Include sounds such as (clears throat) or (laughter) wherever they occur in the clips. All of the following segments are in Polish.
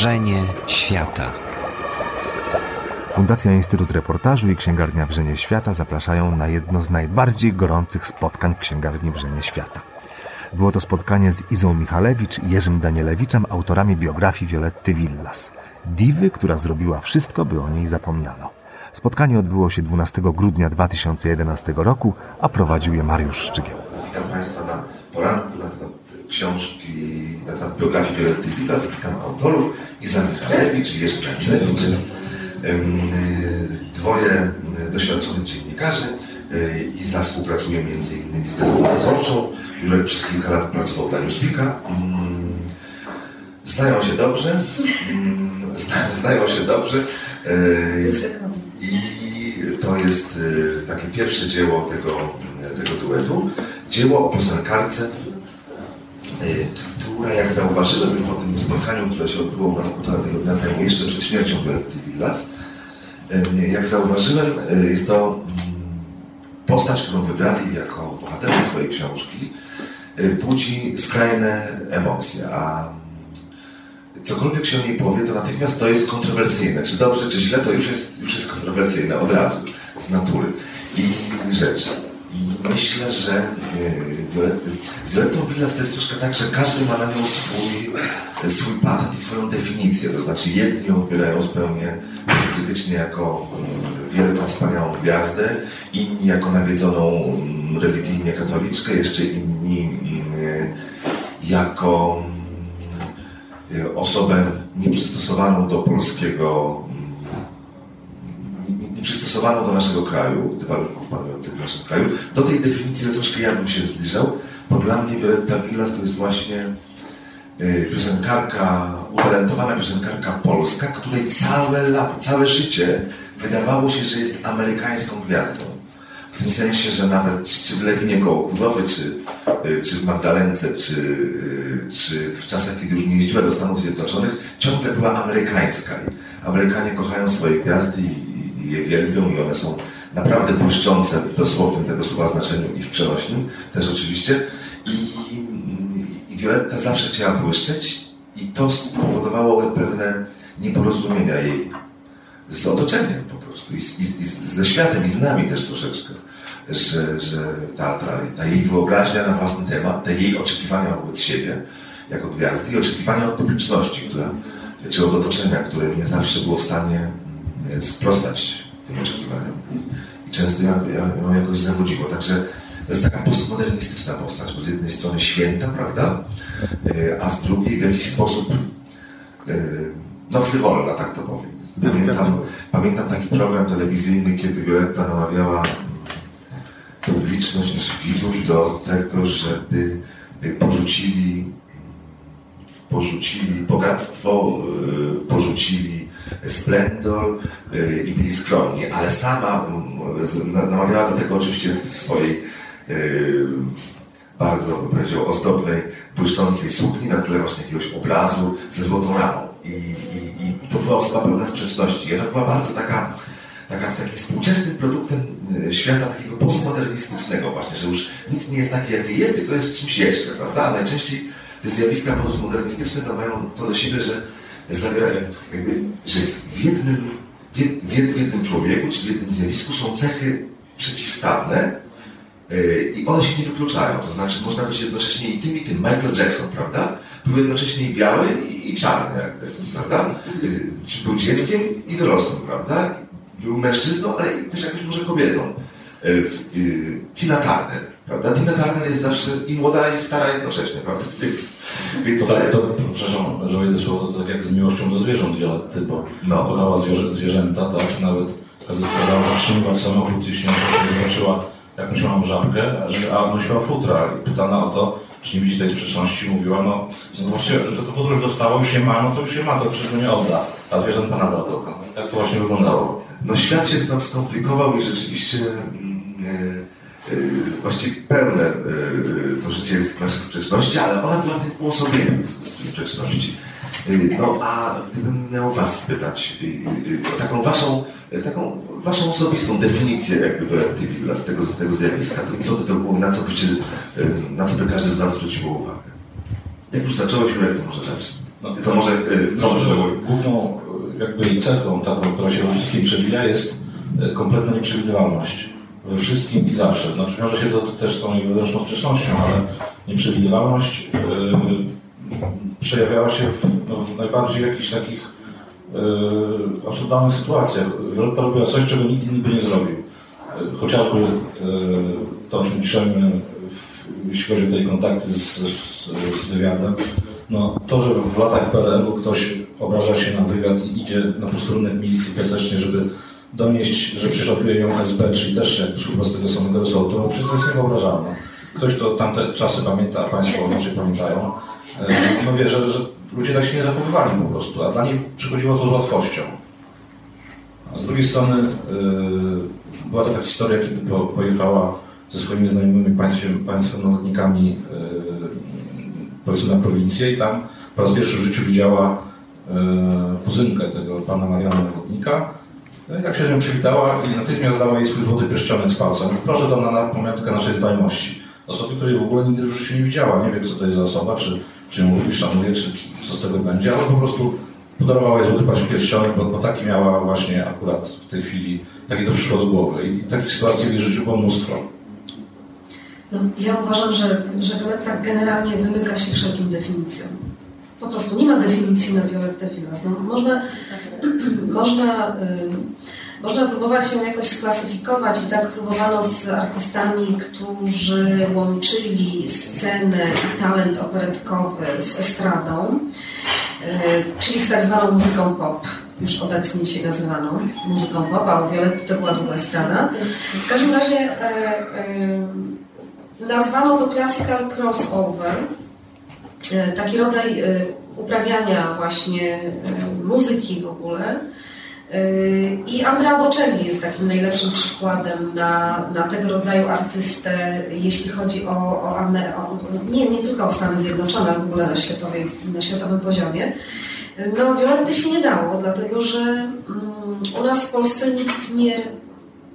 Wrzenie Świata. Fundacja Instytut Reportażu i Księgarnia Wrzenie Świata zapraszają na jedno z najbardziej gorących spotkań w Księgarni Wrzenie Świata. Było to spotkanie z Izą Michalewicz i Jerzym Danielewiczem, autorami biografii Violetty Villas. Diwy, która zrobiła wszystko, by o niej zapomniano. Spotkanie odbyło się 12 grudnia 2011 roku, a prowadził je Mariusz Szczygieł. Witam Państwa na poranku na temat książki, na temat biografii Violetty Villas. Witam autorów Iza Michalewicz i Jerzy Daniełewicz. Dwoje doświadczonych dziennikarzy. Iza współpracuje m.in. z Gazetą Wyborczą. Jurek przez kilka lat pracował dla Newsweeka. Znają się dobrze. Znają się dobrze. I to jest takie pierwsze dzieło tego, tego duetu. Dzieło o piosenkarce, jak zauważyłem już po tym spotkaniu, które się odbyło u nas półtora tygodnia temu, jeszcze przed śmiercią Violetty Villas, jak zauważyłem, jest to postać, którą wybrali jako bohaterkę swojej książki, budzi skrajne emocje, a cokolwiek się o niej powie, to natychmiast to jest kontrowersyjne. Czy dobrze, czy źle, to już jest, już jest kontrowersyjne od razu, z natury i rzeczy. Myślę, że z Violettą Villas to jest troszkę tak, że każdy ma na nią swój, swój patent i swoją definicję. To znaczy jedni odbierają zupełnie bezkrytycznie jako wielką, wspaniałą gwiazdę, inni jako nawiedzoną religijnie katoliczkę, jeszcze inni jako osobę nieprzystosowaną do polskiego, nieprzystosowaną do naszego kraju, do warunków panujących w naszym kraju. Do tej definicji to troszkę ja bym się zbliżał, bo dla mnie Violetta Villas to jest właśnie piosenkarka, utalentowana piosenkarka polska, której całe lat, całe życie wydawało się, że jest amerykańską gwiazdą. W tym sensie, że nawet czy w Lewinie koło czy, czy w Magdalence, czy, czy w czasach, kiedy już nie jeździła do Stanów Zjednoczonych, ciągle była amerykańska. I Amerykanie kochają swoje gwiazdy i, i je wielbią i one są naprawdę błyszczące w dosłownym tego słowa znaczeniu i w przenośnym też oczywiście. I, i Violetta zawsze chciała błyszczeć i to spowodowało pewne nieporozumienia jej z otoczeniem po prostu i, i, i ze światem i z nami też troszeczkę, że, że ta, ta, ta, jej wyobraźnia na własny temat, te jej oczekiwania wobec siebie jako gwiazdy i oczekiwania od publiczności, która, czy od otoczenia, które nie zawsze było w stanie sprostać tym oczekiwaniom i, często ją, ją jakoś zawodziło. Także to jest taka postmodernistyczna postać, bo z jednej strony święta, prawda, a z drugiej w jakiś sposób no frywolna, tak to powiem. Pamiętam, pamiętam taki program telewizyjny, kiedy Violetta namawiała publiczność, naszych widzów do tego, żeby porzucili, porzucili bogactwo, porzucili splendor i byli skromni, ale sama namawiała do tego oczywiście w swojej bardzo, bym powiedział, ozdobnej, błyszczącej sukni na tle właśnie jakiegoś obrazu ze złotą ramą. I, i, i to była osoba pełna sprzeczności. Ona była bardzo taka, taka takim współczesnym produktem świata takiego postmodernistycznego właśnie, że już nic nie jest takie, jakie jest, tylko jest czymś jeszcze, prawda? Najczęściej te zjawiska postmodernistyczne to mają to do siebie, że zawierają jakby, że w jednym, w, jed, w jednym człowieku, czy w jednym zjawisku są cechy przeciwstawne, i one się nie wykluczają, to znaczy można być jednocześnie i tym, i tym. Michael Jackson, prawda? Był jednocześnie i biały, i, czarny, prawda? Czy był dzieckiem i dorosłym, prawda? Był mężczyzną, ale też jakoś może kobietą. Tina Turner, prawda? Tina Turner jest zawsze i młoda, i stara jednocześnie, prawda? (laughs) Więc, więc to, tak, to, przepraszam, że wejdę słowo, to tak jak z miłością do zwierząt Violetty, bo no. kochała zwierzę, zwierzęta, tak? Nawet kazała zatrzymywać samochód, jeśli się zobaczyła jakąś małą żabkę, a nosiła futra. I pytana o to, czy nie widzi tej sprzeczności, mówiła, no, no właśnie, że to futro już dostało, już je ma, no to już je ma, to przecież nie odda. A zwierzęta nadal kocha. I tak to właśnie wyglądało. No świat się nam skomplikował i rzeczywiście yy, właściwie pełne yy, to życie jest naszych sprzeczności, ale ona była tym uosobieniem sprzeczności. No a gdybym miał was spytać o taką waszą, taką waszą osobistą definicję jakby Violetty Villa z tego, z tego zjawiska, to co by to było, na co, byście, na co by każdy z was zwrócił uwagę? Jak już zacząłeś, Jurek, to może zacznij. No, to może yy, Główną jakby cechą taką, która się wszystkim przewija jest kompletna nieprzewidywalność. We wszystkim i zawsze. Znaczy wiąże się to też z tą wewnętrzną sprzecznością, ale nieprzewidywalność yy, przejawiała się w, no, w najbardziej jakichś takich yy, absurdalnych sytuacjach. Wioletta robiła coś, czego nikt inny by nie zrobił. Yy, chociażby yy, to, o czym piszemy, w, jeśli chodzi o te kontakty z, z, z wywiadem, no, to, że w latach PRL-u ktoś obraża się na wywiad i idzie na posterunek milicji piasecznie, żeby donieść, że prześladuje ją SB, czyli też służba z tego samego resortu, no przecież to jest niewyobrażalne. Ktoś, kto tamte czasy pamięta, Państwo inaczej pamiętają, e, no wie, że, że ludzie tak się nie zachowywali po prostu, a dla nich przychodziło to z łatwością. A z drugiej strony yy, była taka historia, kiedy po, pojechała ze swoimi znajomymi państwem, yy, powiedzmy na prowincję i tam po raz pierwszy w życiu widziała yy, kuzynkę tego pana Mariana Wodnika, no i tak się z nią przywitała i natychmiast dała jej swój złoty pierścionek z palcem. Proszę to na pamiątkę naszej dbajności. Osoby, której w ogóle nigdy w życiu nie widziała. Nie wiem, co to jest za osoba, czy, czy ją lubi, szanuje, czy, czy co z tego będzie, ale po prostu podarowała jej złoty pierścionek, bo, bo taki miała właśnie akurat w tej chwili, takie to przyszło do głowy. I takich sytuacji w jej życiu było mnóstwo. No, ja uważam, że, że Violetta generalnie wymyka się wszelkim definicjom. Po prostu nie ma definicji na Violettę Villas. No, można, (clears throat) można, y, można próbować ją jakoś sklasyfikować i tak próbowano z artystami, którzy łączyli scenę i talent operetkowy z estradą, y, czyli z tak zwaną muzyką pop już obecnie się nazywaną muzyką pop, a u to była długo estrada. W każdym razie e, e, nazwano to classical crossover, taki rodzaj e, uprawiania właśnie e, muzyki w ogóle. I Andrea Bocelli jest takim najlepszym przykładem na, na tego rodzaju artystę, jeśli chodzi o, o, nie, nie tylko o Stany Zjednoczone, ale w ogóle na, światowej, na światowym poziomie. No, Violetty się nie dało, dlatego że um, u nas w Polsce nikt nie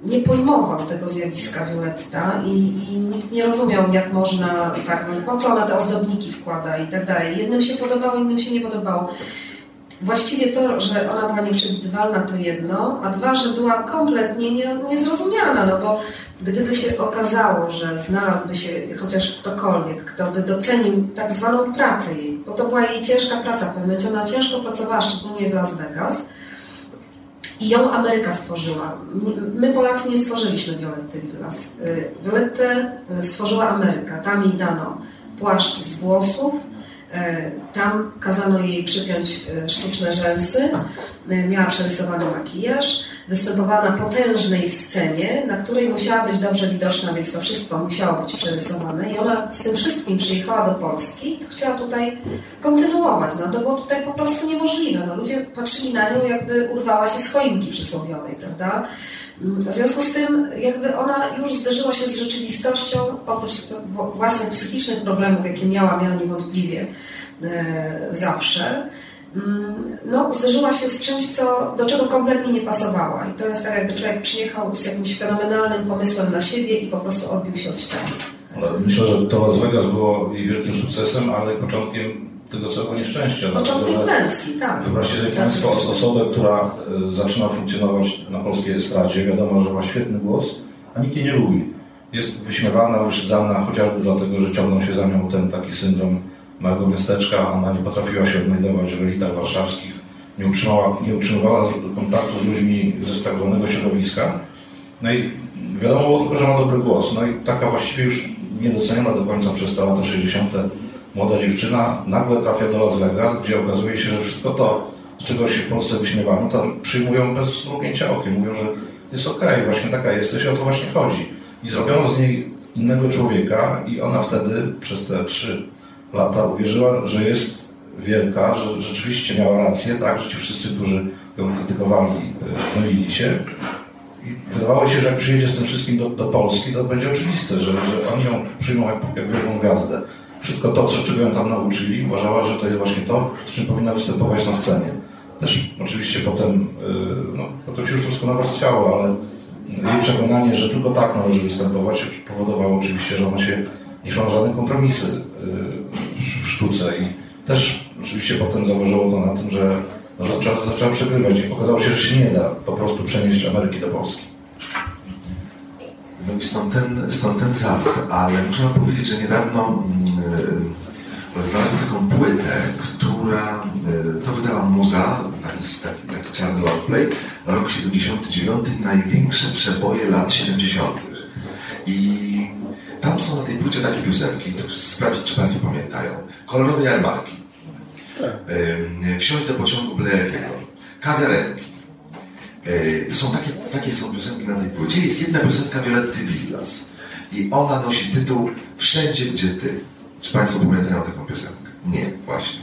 nie pojmował tego zjawiska Violetta i, i, nikt nie rozumiał, jak można, tak, po co ona te ozdobniki wkłada i tak dalej. Jednym się podobało, innym się nie podobało. Właściwie to, że ona była nieprzewidywalna, to jedno, a dwa, że była kompletnie nie, niezrozumiana, no bo gdyby się okazało, że znalazłby się chociaż ktokolwiek, kto by docenił tak zwaną pracę jej, bo to była jej ciężka praca, pamiętacie, ona ciężko pracowała, szczególnie w Las Vegas, i ją Ameryka stworzyła. My Polacy nie stworzyliśmy Violetty Villas. Y, Violettę y, stworzyła Ameryka. Tam jej dano płaszcz z włosów, tam kazano jej przypiąć e, sztuczne rzęsy, e, miała przerysowany makijaż, występowała na potężnej scenie, na której musiała być dobrze widoczna, więc to wszystko musiało być przerysowane. I ona z tym wszystkim przyjechała do Polski i chciała tutaj kontynuować. No to było tutaj po prostu niemożliwe. No, ludzie patrzyli na nią, jakby urwała się z choinki przysłowiowej, prawda? W związku z tym, jakby ona już zderzyła się z rzeczywistością, oprócz własnych psychicznych problemów, jakie miała, miała niewątpliwie e, zawsze, mm, no, zderzyła się z czymś, co, do czego kompletnie nie pasowała. I to jest tak, jakby człowiek przyjechał z jakimś fenomenalnym pomysłem na siebie i po prostu odbił się od ściany. Myślę, że to Las Vegas było wielkim sukcesem, ale początkiem tego całego nieszczęścia. Początkiem klęski, tak. Wyobraźcie sobie tak. Państwo osobę, która y, zaczyna funkcjonować na polskiej estradzie, wiadomo, że ma świetny głos, a nikt jej nie lubi. Jest wyśmiewana, wyszydzana, chociażby dlatego, że ciągną się za nią ten taki syndrom małego miasteczka. Ona nie potrafiła się odnajdować w elitach warszawskich, nie utrzymała, nie utrzymywała kontaktu z ludźmi ze tak zwanego środowiska. No i wiadomo było tylko, że ma dobry głos. No i taka właściwie już niedoceniona do końca przez te lata 60 młoda dziewczyna nagle trafia do Las Vegas, gdzie okazuje się, że wszystko to, z czego się w Polsce wyśmiewano, tam przyjmują bez mrugnięcia okiem. Mówią, że jest okej, okay, właśnie taka jesteś o to właśnie chodzi. I zrobiono z niej innego człowieka i ona wtedy przez te trzy lata uwierzyła, że jest wielka, że rzeczywiście miała rację, tak, że ci wszyscy, którzy ją krytykowali, e, mylili się. I wydawało się, że jak przyjedzie z tym wszystkim do, do Polski, to będzie oczywiste, że, że oni ją przyjmą jak, jak wielką gwiazdę wszystko to, co, czego ją tam nauczyli, uważała, że to jest właśnie to, z czym powinna występować na scenie. Też oczywiście potem, y, no, potem się już troszkę nawarstwiało, ale jej przekonanie, że tylko tak należy występować, powodowało oczywiście, że ona się nie szła żadne kompromisy y, w sztuce i też oczywiście potem założyło to na tym, że zaczęła, zaczęła przegrywać i okazało się, że się nie da po prostu przenieść Ameryki do Polski. No i stąd ten, stąd ten zawód, ale muszę powiedzieć, że niedawno yy, znalazłem taką płytę, która yy, to wydała muza, taki, taki, taki czarny longplay, rok 79, największe przeboje lat 70. I tam są na tej płycie takie piosenki, to sprawdzić, czy Państwo pamiętają. Kolorowe jarmarki. Tak. Wsiąść do pociągu Blejakiego. Kawiarenki. To są takie, takie są piosenki na tej płycie. Jest jedna piosenka Violetty Villas. I ona nosi tytuł Wszędzie, gdzie ty. Czy Państwo pamiętają taką piosenkę? Nie, właśnie.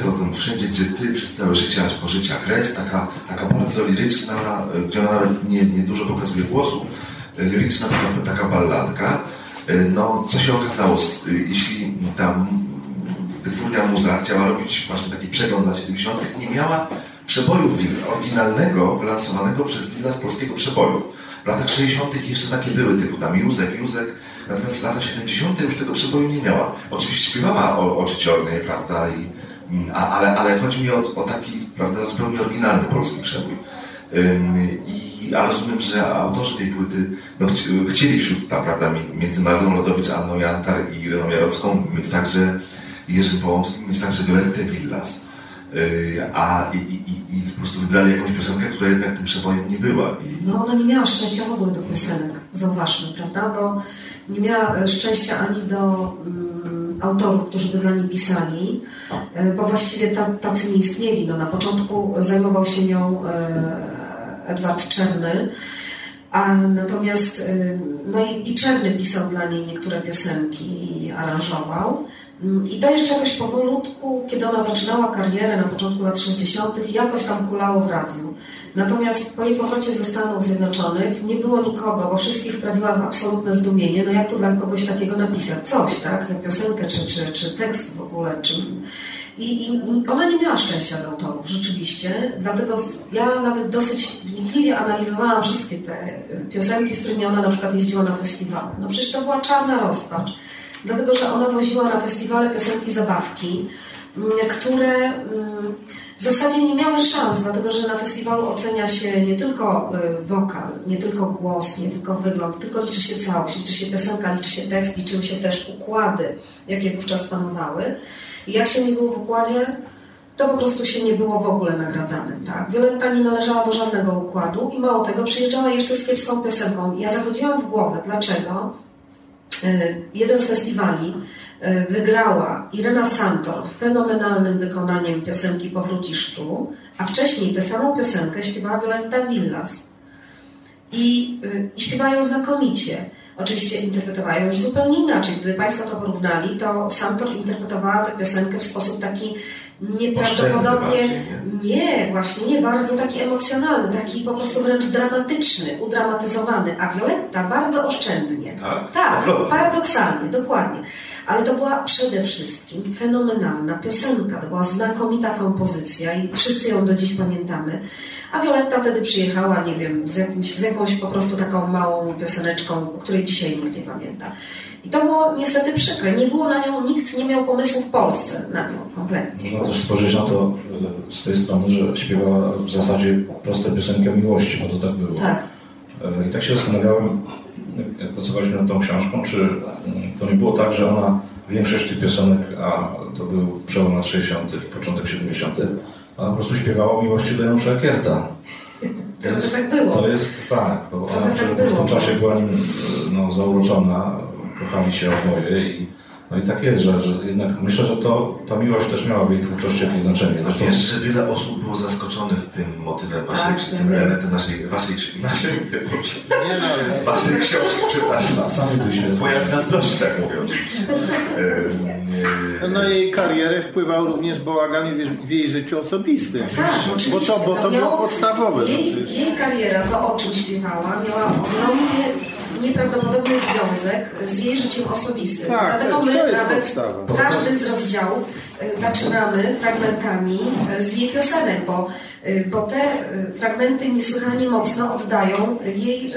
To ten Wszędzie, gdzie ty, przez całe życie, aż po życia kres, taka, taka bardzo liryczna, gdzie ona nawet nie, nie dużo pokazuje głosu, liryczna taka, taka balladka. No, co się okazało, jeśli tam wytwórnia muza chciała robić właśnie taki przegląd lat 70., nie miała przeboju oryginalnego wylansowanego przez Willa z polskiego przeboju. W latach 60. jeszcze takie były, typu tam Józek, Józek, natomiast w latach 70. już tego przeboju nie miała. Oczywiście śpiewała o oczy ciornej, prawda, i, mm, a, ale, ale chodzi mi o, o taki, prawda, zupełnie oryginalny polski przebój. I, ale rozumiem, że autorzy tej płyty no, chcieli wśród tam, prawda, między Marią Lodowicz, Anną Jantar i Ireną Jarocką mieć także Jerzym Połącznym, mieć także Violettę Villas. Y, a i, i, i po prostu wybrali jakąś piosenkę, która jednak tym przebojem nie była. I... No ona nie miała szczęścia w ogóle do piosenek, zauważmy, prawda? Bo nie miała e, szczęścia ani do um, autorów, którzy by dla niej pisali, e, bo właściwie tacy nie istnieli. No, na początku zajmował się nią e, Edward Czerny, a natomiast no i, i Czerny pisał dla niej niektóre piosenki i aranżował. Mm, I to jeszcze jakoś powolutku, kiedy ona zaczynała karierę na początku lat 60., jakoś tam hulało w radiu. Natomiast po jej powrocie ze Stanów Zjednoczonych nie było nikogo, bo wszystkich wprawiła w absolutne zdumienie. No jak tu dla kogoś takiego napisać? Coś, tak? Jak piosenkę, czy, czy, czy tekst w ogóle. Czy... I, i, ona nie miała szczęścia do autorów, rzeczywiście. Dlatego ja nawet dosyć wnikliwie analizowałam wszystkie te piosenki, z którymi ona na przykład jeździła na festiwale. No przecież to była czarna rozpacz dlatego że ona woziła na festiwale piosenki zabawki, mm, które mm, w zasadzie nie miały szans, dlatego że na festiwalu ocenia się nie tylko y, wokal, nie tylko głos, nie tylko wygląd, tylko liczy się całość, liczy się piosenka, liczy się tekst, liczyły się też układy, jakie wówczas panowały. I jak się nie było w układzie, to po prostu się nie było w ogóle nagradzanym. Tak? Violetta nie należała do żadnego układu i mało tego, przyjeżdżała jeszcze z kiepską piosenką. Ja zachodziłam w głowę, dlaczego jeden z festiwali e, wygrała Irena Santor fenomenalnym wykonaniem piosenki Powrócisz tu, a wcześniej tę samą piosenkę śpiewała Violetta Villas. I, e, I śpiewają znakomicie. Oczywiście interpretowają już zupełnie inaczej. Gdyby Państwo to porównali, to Santor interpretowała tę piosenkę w sposób taki nieprawdopodobnie. Nie? nie, właśnie nie, bardzo taki emocjonalny, taki po prostu wręcz dramatyczny, udramatyzowany, a Violetta bardzo oszczędnie. Tak, tak paradoksalnie, dokładnie. Ale to była przede wszystkim fenomenalna piosenka, to była znakomita kompozycja i wszyscy ją do dziś pamiętamy. A Violetta wtedy przyjechała, nie wiem, z, jakimś, z jakąś po prostu taką małą pioseneczką, o której dzisiaj nikt nie pamięta. I to było niestety przykre. Nie było na nią, nikt nie miał pomysłu w Polsce na nią kompletnie. Można też spojrzeć na to e, z tej strony, że śpiewała w zasadzie proste piosenki o miłości, bo to tak było. Tak. E, I tak się zastanawiałem, jak pracowaliśmy nad tą książką, czy mm, to nie było tak, że ona większość tych piosenek, a to był przełom lat 60. i początek 70., ona po prostu śpiewała o miłości do Janusza Ekierta. (laughs) To jest, tak było. To jest tak, bo ona tak w tym czasie była nim no, zauroczona, kochali się oboje i no i tak jest, że, że jednak myślę, że to, ta miłość też miała w jej twórczości jakieś znaczenie. Zresztą... Wiesz, że wiele osób było zaskoczonych tym motywem waszej, tak, tym elementem naszej, waszej, naszej, nie, no, waszej książki, przepraszam. Sami Bo ja zazdrości tak mówię oczywiście. Na no jej karierę wpływał również bałagan w jej życiu osobistym. Tak, oczywiście. Bo to, bo to było podstawowe. Jej, jej kariera, to o czym śpiewała, miała ogromny nieprawdopodobny związek z jej życiem osobistym. Tak, Dlatego my nawet podstawa. każdy z rozdziałów e, zaczynamy fragmentami e, z jej piosenek, bo, e, bo te fragmenty niesłychanie mocno oddają jej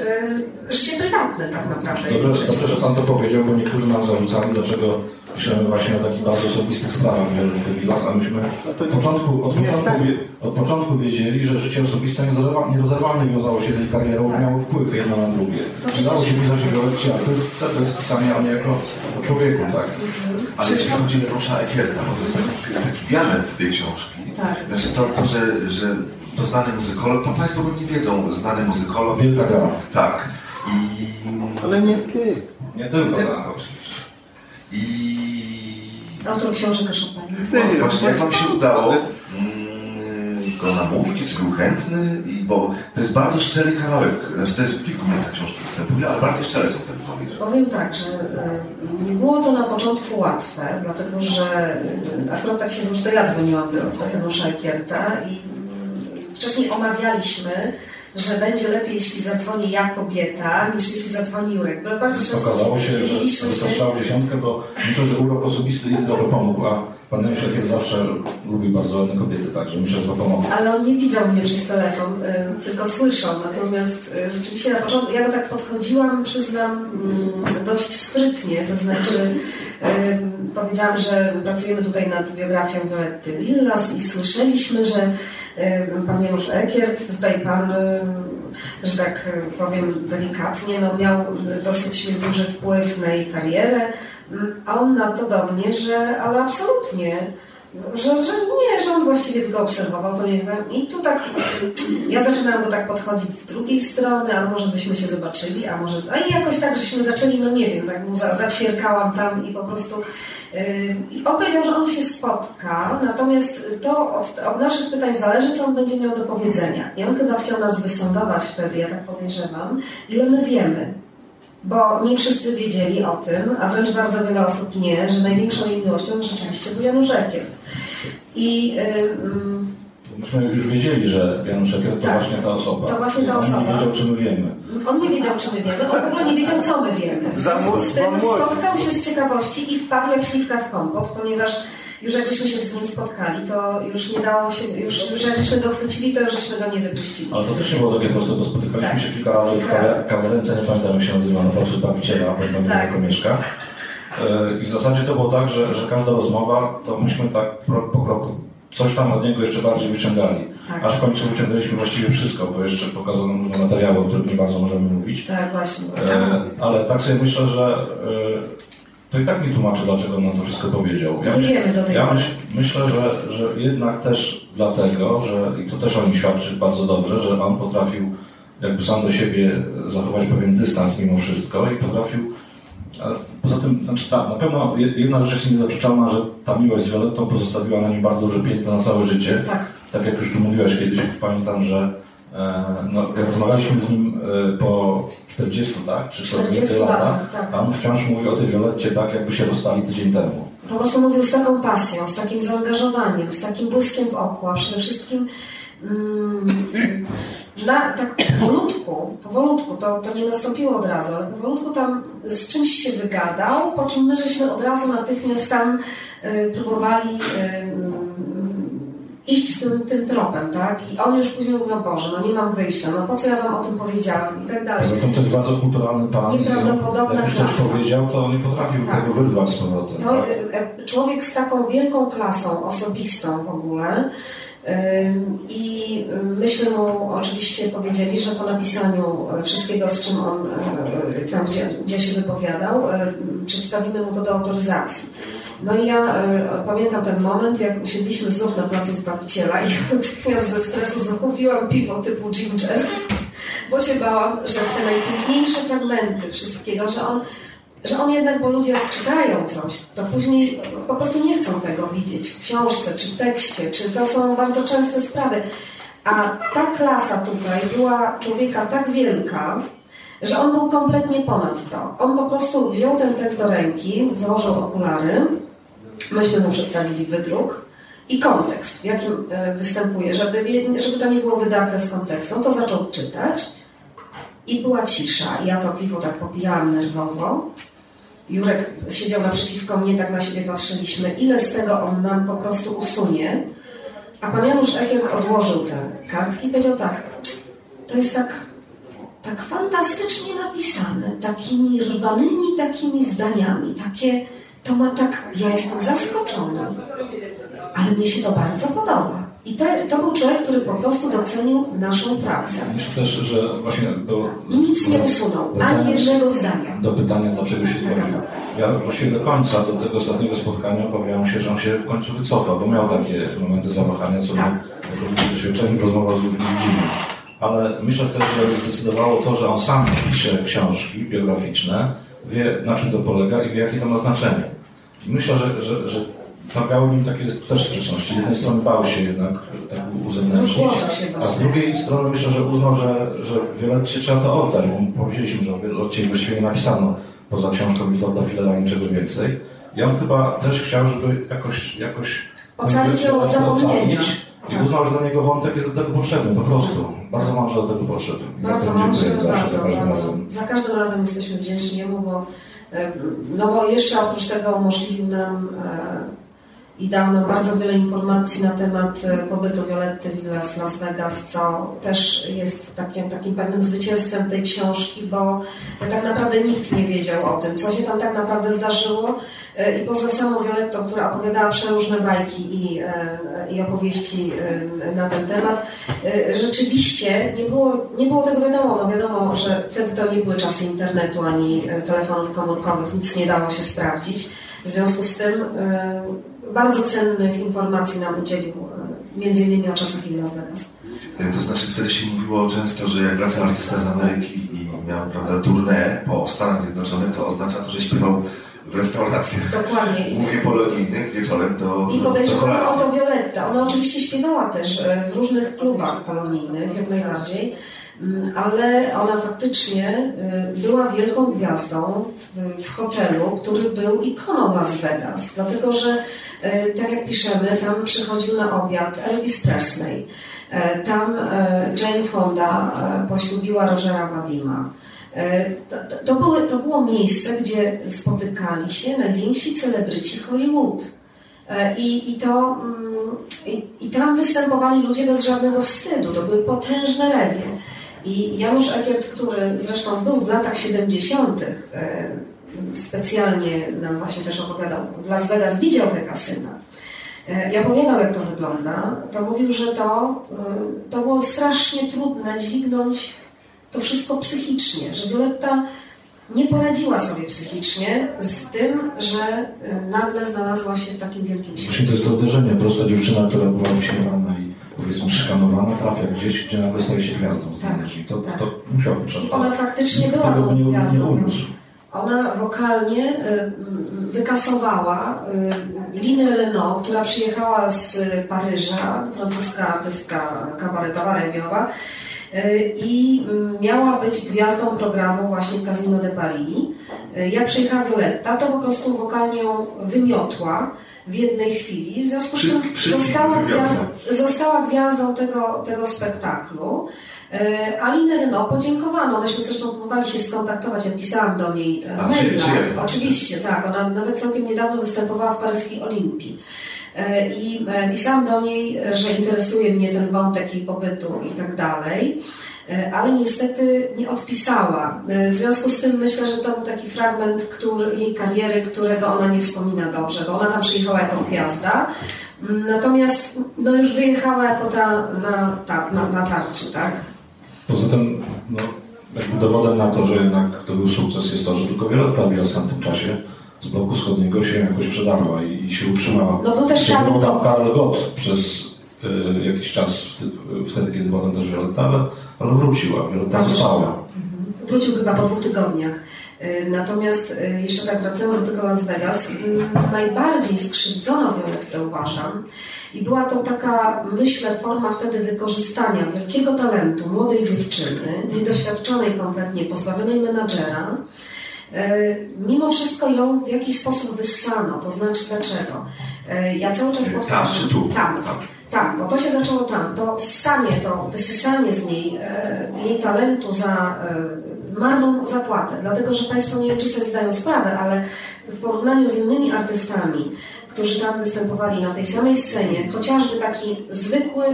życie prywatne tak naprawdę. Dobrze, dobrze, że Pan to powiedział, bo niektórzy nam zarzucali, dlaczego piszemy właśnie o takich bardzo osobistych sprawach Violety Villas, a myśmy od początku, od, początku, od początku wiedzieli, że życie osobiste nierozerwalnie wiązało się z jej karierą, tak. miało wpływ jedno na drugie. Nie dało się pisać o Violetcie artystce bez pisania o niej jako o człowieku, tak? Ale jeśli chodzi o Janusza Ekierta, bo to jest taki, taki diament tej książki, tak. znaczy to, to że, że to znany muzykolog, to Państwo pewnie wiedzą, znany muzykolog. Wielka gra. Tak. I... Ale nie ty. Nie tylko, tak. oczywiście. I... Autor książek o Chopinie. No, właśnie jak Wam się udało mm, go namówić, czy był chętny, I, bo to jest bardzo szczery kawałek, znaczy to jest w kilku miejscach książki występuje, ale bardzo szczere są te wypowiedzi. Powiem tak, że y, nie było to na początku łatwe, dlatego że y, akurat tak się złożyło, że ja dzwoniłam do, do Janusza Ekierta i wcześniej omawialiśmy, że będzie lepiej, jeśli zadzwoni ja kobieta, niż jeśli zadzwoni Jurek. Bo bardzo często Okazało się, że, strzał dziesiątkę, bo myślę, że urok osobisty jest trochę pomógł, a pan Nęszek zawsze lubi bardzo ładne kobiety, także myślę, że to pomogło. Ale on nie widział mnie przez telefon, y, tylko słyszał. Natomiast y, rzeczywiście na początku, ja go tak podchodziłam, przyznam, mm, dość sprytnie, to znaczy y, powiedziałam, że pracujemy tutaj nad biografią Violetty Villas i słyszeliśmy, że pan Janusz Ekiert, tutaj pan, że tak powiem delikatnie, no miał dosyć duży wpływ na jej karierę, a on na to do mnie, że ale absolutnie, że, że nie, że on właściwie tylko obserwował to nie wiem. I tu tak, ja zaczynałam go tak podchodzić z drugiej strony, a może byśmy się zobaczyli, a może, a i jakoś tak, żeśmy zaczęli, no nie wiem, tak mu za, zaćwierkałam tam i po prostu i on powiedział, że on się spotka, natomiast to od, od, naszych pytań zależy, co on będzie miał do powiedzenia. I on chyba chciał nas wysądować wtedy, ja tak podejrzewam, ile my wiemy. Bo nie wszyscy wiedzieli o tym, a wręcz bardzo wiele osób nie, że największą jej miłością rzeczywiście był Janusz Ekiert. I yy, myśmy już wiedzieli, że Janusz Ekier to tak, właśnie ta osoba. To właśnie ta osoba. On nie wiedział, czy my wiemy. On nie wiedział, czy my wiemy. On w ogóle nie wiedział, co my wiemy. W związku z tym spotkał się z ciekawości i wpadł jak śliwka w kompot, ponieważ już jak żeśmy się z nim spotkali, to już nie dało się, już, już jak żeśmy go chwycili, to już żeśmy go nie wypuścili. Ale to też nie było takie proste, bo spotykaliśmy tak. się kilka razy w kawiarence, nie pamiętam jak się nazywa, na placu Bawiciela, bo tam tak. mieszka. E, I w zasadzie to było tak, że, że każda rozmowa, to myśmy tak po kroku coś tam od niego jeszcze bardziej wyciągali. Tak. Aż w końcu wyciągnęliśmy właściwie wszystko, bo jeszcze pokazano różne materiały, o których nie bardzo możemy mówić. Tak, właśnie. E, ale tak sobie myślę, że e, to i tak mi tłumaczy, dlaczego on nam to wszystko powiedział. Ja, nie wiemy do tej ja myśl, myślę, że, że jednak też dlatego, że i to też o nim świadczy bardzo dobrze, że on potrafił jakby sam do siebie zachować pewien dystans mimo wszystko i potrafił poza tym, znaczy tak, na pewno jedna rzecz jest niezaprzeczalna, że ta miłość z Violettą pozostawiła na nim bardzo duże piętno na całe życie. Tak. Tak jak już tu mówiłaś kiedyś, pamiętam, że e, no, jak rozmawialiśmy z nim e, po 40, tak? Czy 40 latach, latach tak. tam wciąż mówi o tej Violetcie tak, jakby się rozstali tydzień temu. Po prostu mówił z taką pasją, z takim zaangażowaniem, z takim błyskiem w oku, a przede wszystkim mm, na, tak powolutku, powolutku, to, to nie nastąpiło od razu, ale powolutku tam z czymś się wygadał, po czym my żeśmy od razu natychmiast tam y, próbowali y, iść tym, tym tropem, tak? I on już później mówił, no Boże, no nie mam wyjścia, no po co ja wam o tym powiedziałam i tak dalej. Zatem to jest bardzo kulturalny pan. Nieprawdopodobna Jak coś powiedział, to nie potrafił tak. tego wyrwać z powrotem. To, tak? Y, człowiek z taką wielką klasą osobistą w ogóle, i myśmy mu oczywiście powiedzieli, że po napisaniu wszystkiego, z czym on tam, gdzie, gdzie się wypowiadał, przedstawimy mu to do autoryzacji. No i ja y, pamiętam ten moment, jak usiedliśmy znów na placu Zbawiciela i (laughs) natychmiast ze stresu zamówiłam piwo typu ginger, bo się bałam, że te najpiękniejsze fragmenty wszystkiego, że on że on jednak, bo ludzie jak czytają coś, to później po prostu nie chcą tego widzieć w książce, czy w tekście, czy to są bardzo częste sprawy. A ta klasa tutaj była człowieka tak wielka, że on był kompletnie ponad to. On po prostu wziął ten tekst do ręki, założył okulary, myśmy mu przedstawili wydruk i kontekst, w jakim e, występuje, żeby, żeby to nie było wydarte z kontekstu. On to zaczął czytać i była cisza. Ja to piwo tak popijałam nerwowo. Jurek siedział naprzeciwko mnie, tak na siebie patrzyliśmy, ile z tego on nam po prostu usunie. A pan Janusz Ekiert odłożył te kartki i powiedział tak, to jest tak, tak fantastycznie napisane, takimi rwanymi takimi zdaniami, takie to ma tak, ja jestem zaskoczona, ale mnie się to bardzo podoba. I to, to był człowiek, który po prostu docenił naszą pracę. Myślę też, że właśnie było... Nic nie usunął, ani jednego zdania. Do pytania, dlaczego się tak. zgodził. Ja właściwie do końca, do tego ostatniego spotkania obawiałem się, że on się w końcu wycofa, bo miał takie momenty zawahania, co tak. my doświadczeni w rozmowach z ludźmi widzimy. Ale myślę też, że zdecydowało to, że on sam pisze książki biograficzne, wie na czym to polega i wie jakie to ma znaczenie. Myślę, że, że, że targały nim takie też sprzeczności. Z jednej strony bał się jednak tak uzewnętrznić, a z drugiej strony myślę, że uznał, że, że Violetcie trzeba to oddać, bo powiedzieliśmy, że o Violetcie właściwie nie napisano poza książką Witolda Filera niczego więcej. I on chyba też chciał, żeby jakoś... jakoś ocalić ją od zapomnienia. I uznał, że dla niego wątek jest do tego potrzebny, po prostu. Bardzo mądrze do tego poszedł. Bardzo mądrze, bardzo, za każdym bardzo. Razem. Za każdym razem jesteśmy wdzięczni jemu, bo, no bo jeszcze oprócz tego umożliwił nam e, i dał nam bardzo wiele informacji na temat e, pobytu Violetty Villas w Las Vegas, co też jest takim, takim pewnym zwycięstwem tej książki, bo tak naprawdę nikt nie wiedział o tym, co się tam tak naprawdę zdarzyło. E, I poza samą Violettą, która opowiadała przeróżne bajki i, e, i opowieści na ten temat, rzeczywiście nie było, nie było tego wiadomo. No wiadomo, że wtedy to nie były czasy internetu ani telefonów komórkowych, nic nie dało się sprawdzić. W związku z tym bardzo cennych informacji nam udzielił, e, między innymi o czasach i Las Vegas. E, to znaczy wtedy się mówiło często, że jak wraca artysta z Ameryki i miał prawda, tournée po Stanach Zjednoczonych, to oznacza to, że śpiewał w restauracjach. Dokładnie. Głównie polonijnych wieczorem do I podejrzewam o to Violetta. Ona oczywiście śpiewała też e, w różnych klubach polonijnych, jak najbardziej. Mm, ale ona faktycznie y, była wielką gwiazdą w, hotelu, który był ikoną Las Vegas, dlatego że y, tak jak piszemy, tam przychodził na obiad Elvis Presley, y, tam Jane Fonda poślubiła Rogera Vadima. To, to, było, to było miejsce, gdzie spotykali się najwięksi celebryci Hollywood. I, i, to, mm, i, I tam występowali ludzie bez żadnego wstydu. To były potężne lewie. I Janusz Egiert, który zresztą był w latach 70., e, specjalnie nam właśnie też opowiadał, w Las Vegas widział te kasyna. E, I opowiadał, jak to wygląda. To mówił, że to, e, to było strasznie trudne dźwignąć to wszystko psychicznie, że Violetta nie poradziła sobie psychicznie z tym, że nagle znalazła się w takim wielkim świecie. To jest to zderzenie. Prosta dziewczyna, która była uśmiewana i powiedzmy szykanowana, trafia gdzieś, gdzie nagle staje się gwiazdą. Tak, to, tak. to musiał być I ona faktycznie była tą nie, gwiazdą. Nie ona wokalnie y, wykasowała y, Linę Leno, która przyjechała z Paryża, francuska artystka kabaretowa, rewiowa y, i miała być gwiazdą programu właśnie Casino de Paris. Jak przyjechała Violetta, to po prostu wokalnie ją wymiotła w jednej chwili. W związku z tym została, gwiazdą, została gwiazdą tego, tego spektaklu. E, Alinę Renault podziękowano. Myśmy zresztą próbowali się skontaktować, ja pisałam do niej e, maila. Oczywiście, tak. Ona nawet całkiem niedawno występowała w paryskiej Olimpii. E, I pisałam do niej, że interesuje mnie ten wątek jej pobytu i tak dalej. E, ale niestety nie odpisała. E, w związku z tym myślę, że to był taki fragment który, jej kariery, którego ona nie wspomina dobrze, bo ona tam przyjechała jako gwiazda, mm, natomiast no, już wyjechała jako ta na, ta, na, na tarczy, tak? Poza tym no, dowodem na to, że jednak to był sukces jest to, że tylko Violetta Wilson w tym czasie z bloku wschodniego się jakoś przedarła i, i się utrzymała. No był też Karl Gott. przez y, jakiś czas, wtedy, kiedy była tam też Violetta, ale ale wróciła, Wioletta została. Mhm. Wrócił chyba po dwóch tygodniach. Y, natomiast y, jeszcze tak wracając do tego Las Vegas, najbardziej skrzywdzono Violettę uważam i była to taka, myślę, forma wtedy wykorzystania wielkiego talentu młodej dziewczyny, niedoświadczonej kompletnie, pozbawionej menadżera. Y, mimo wszystko ją w jakiś sposób wyssano, to znaczy dlaczego? Ja cały czas powtarzam. Tam czy tu? Tam. tam. Tak, bo to się zaczęło tam. To ssanie, to wysysanie z niej e, jej talentu za e, marną zapłatę. Dlatego, że Państwo nie wiem, czy sobie zdają sprawę, ale w porównaniu z innymi artystami, którzy tam występowali na tej samej scenie, chociażby taki zwykły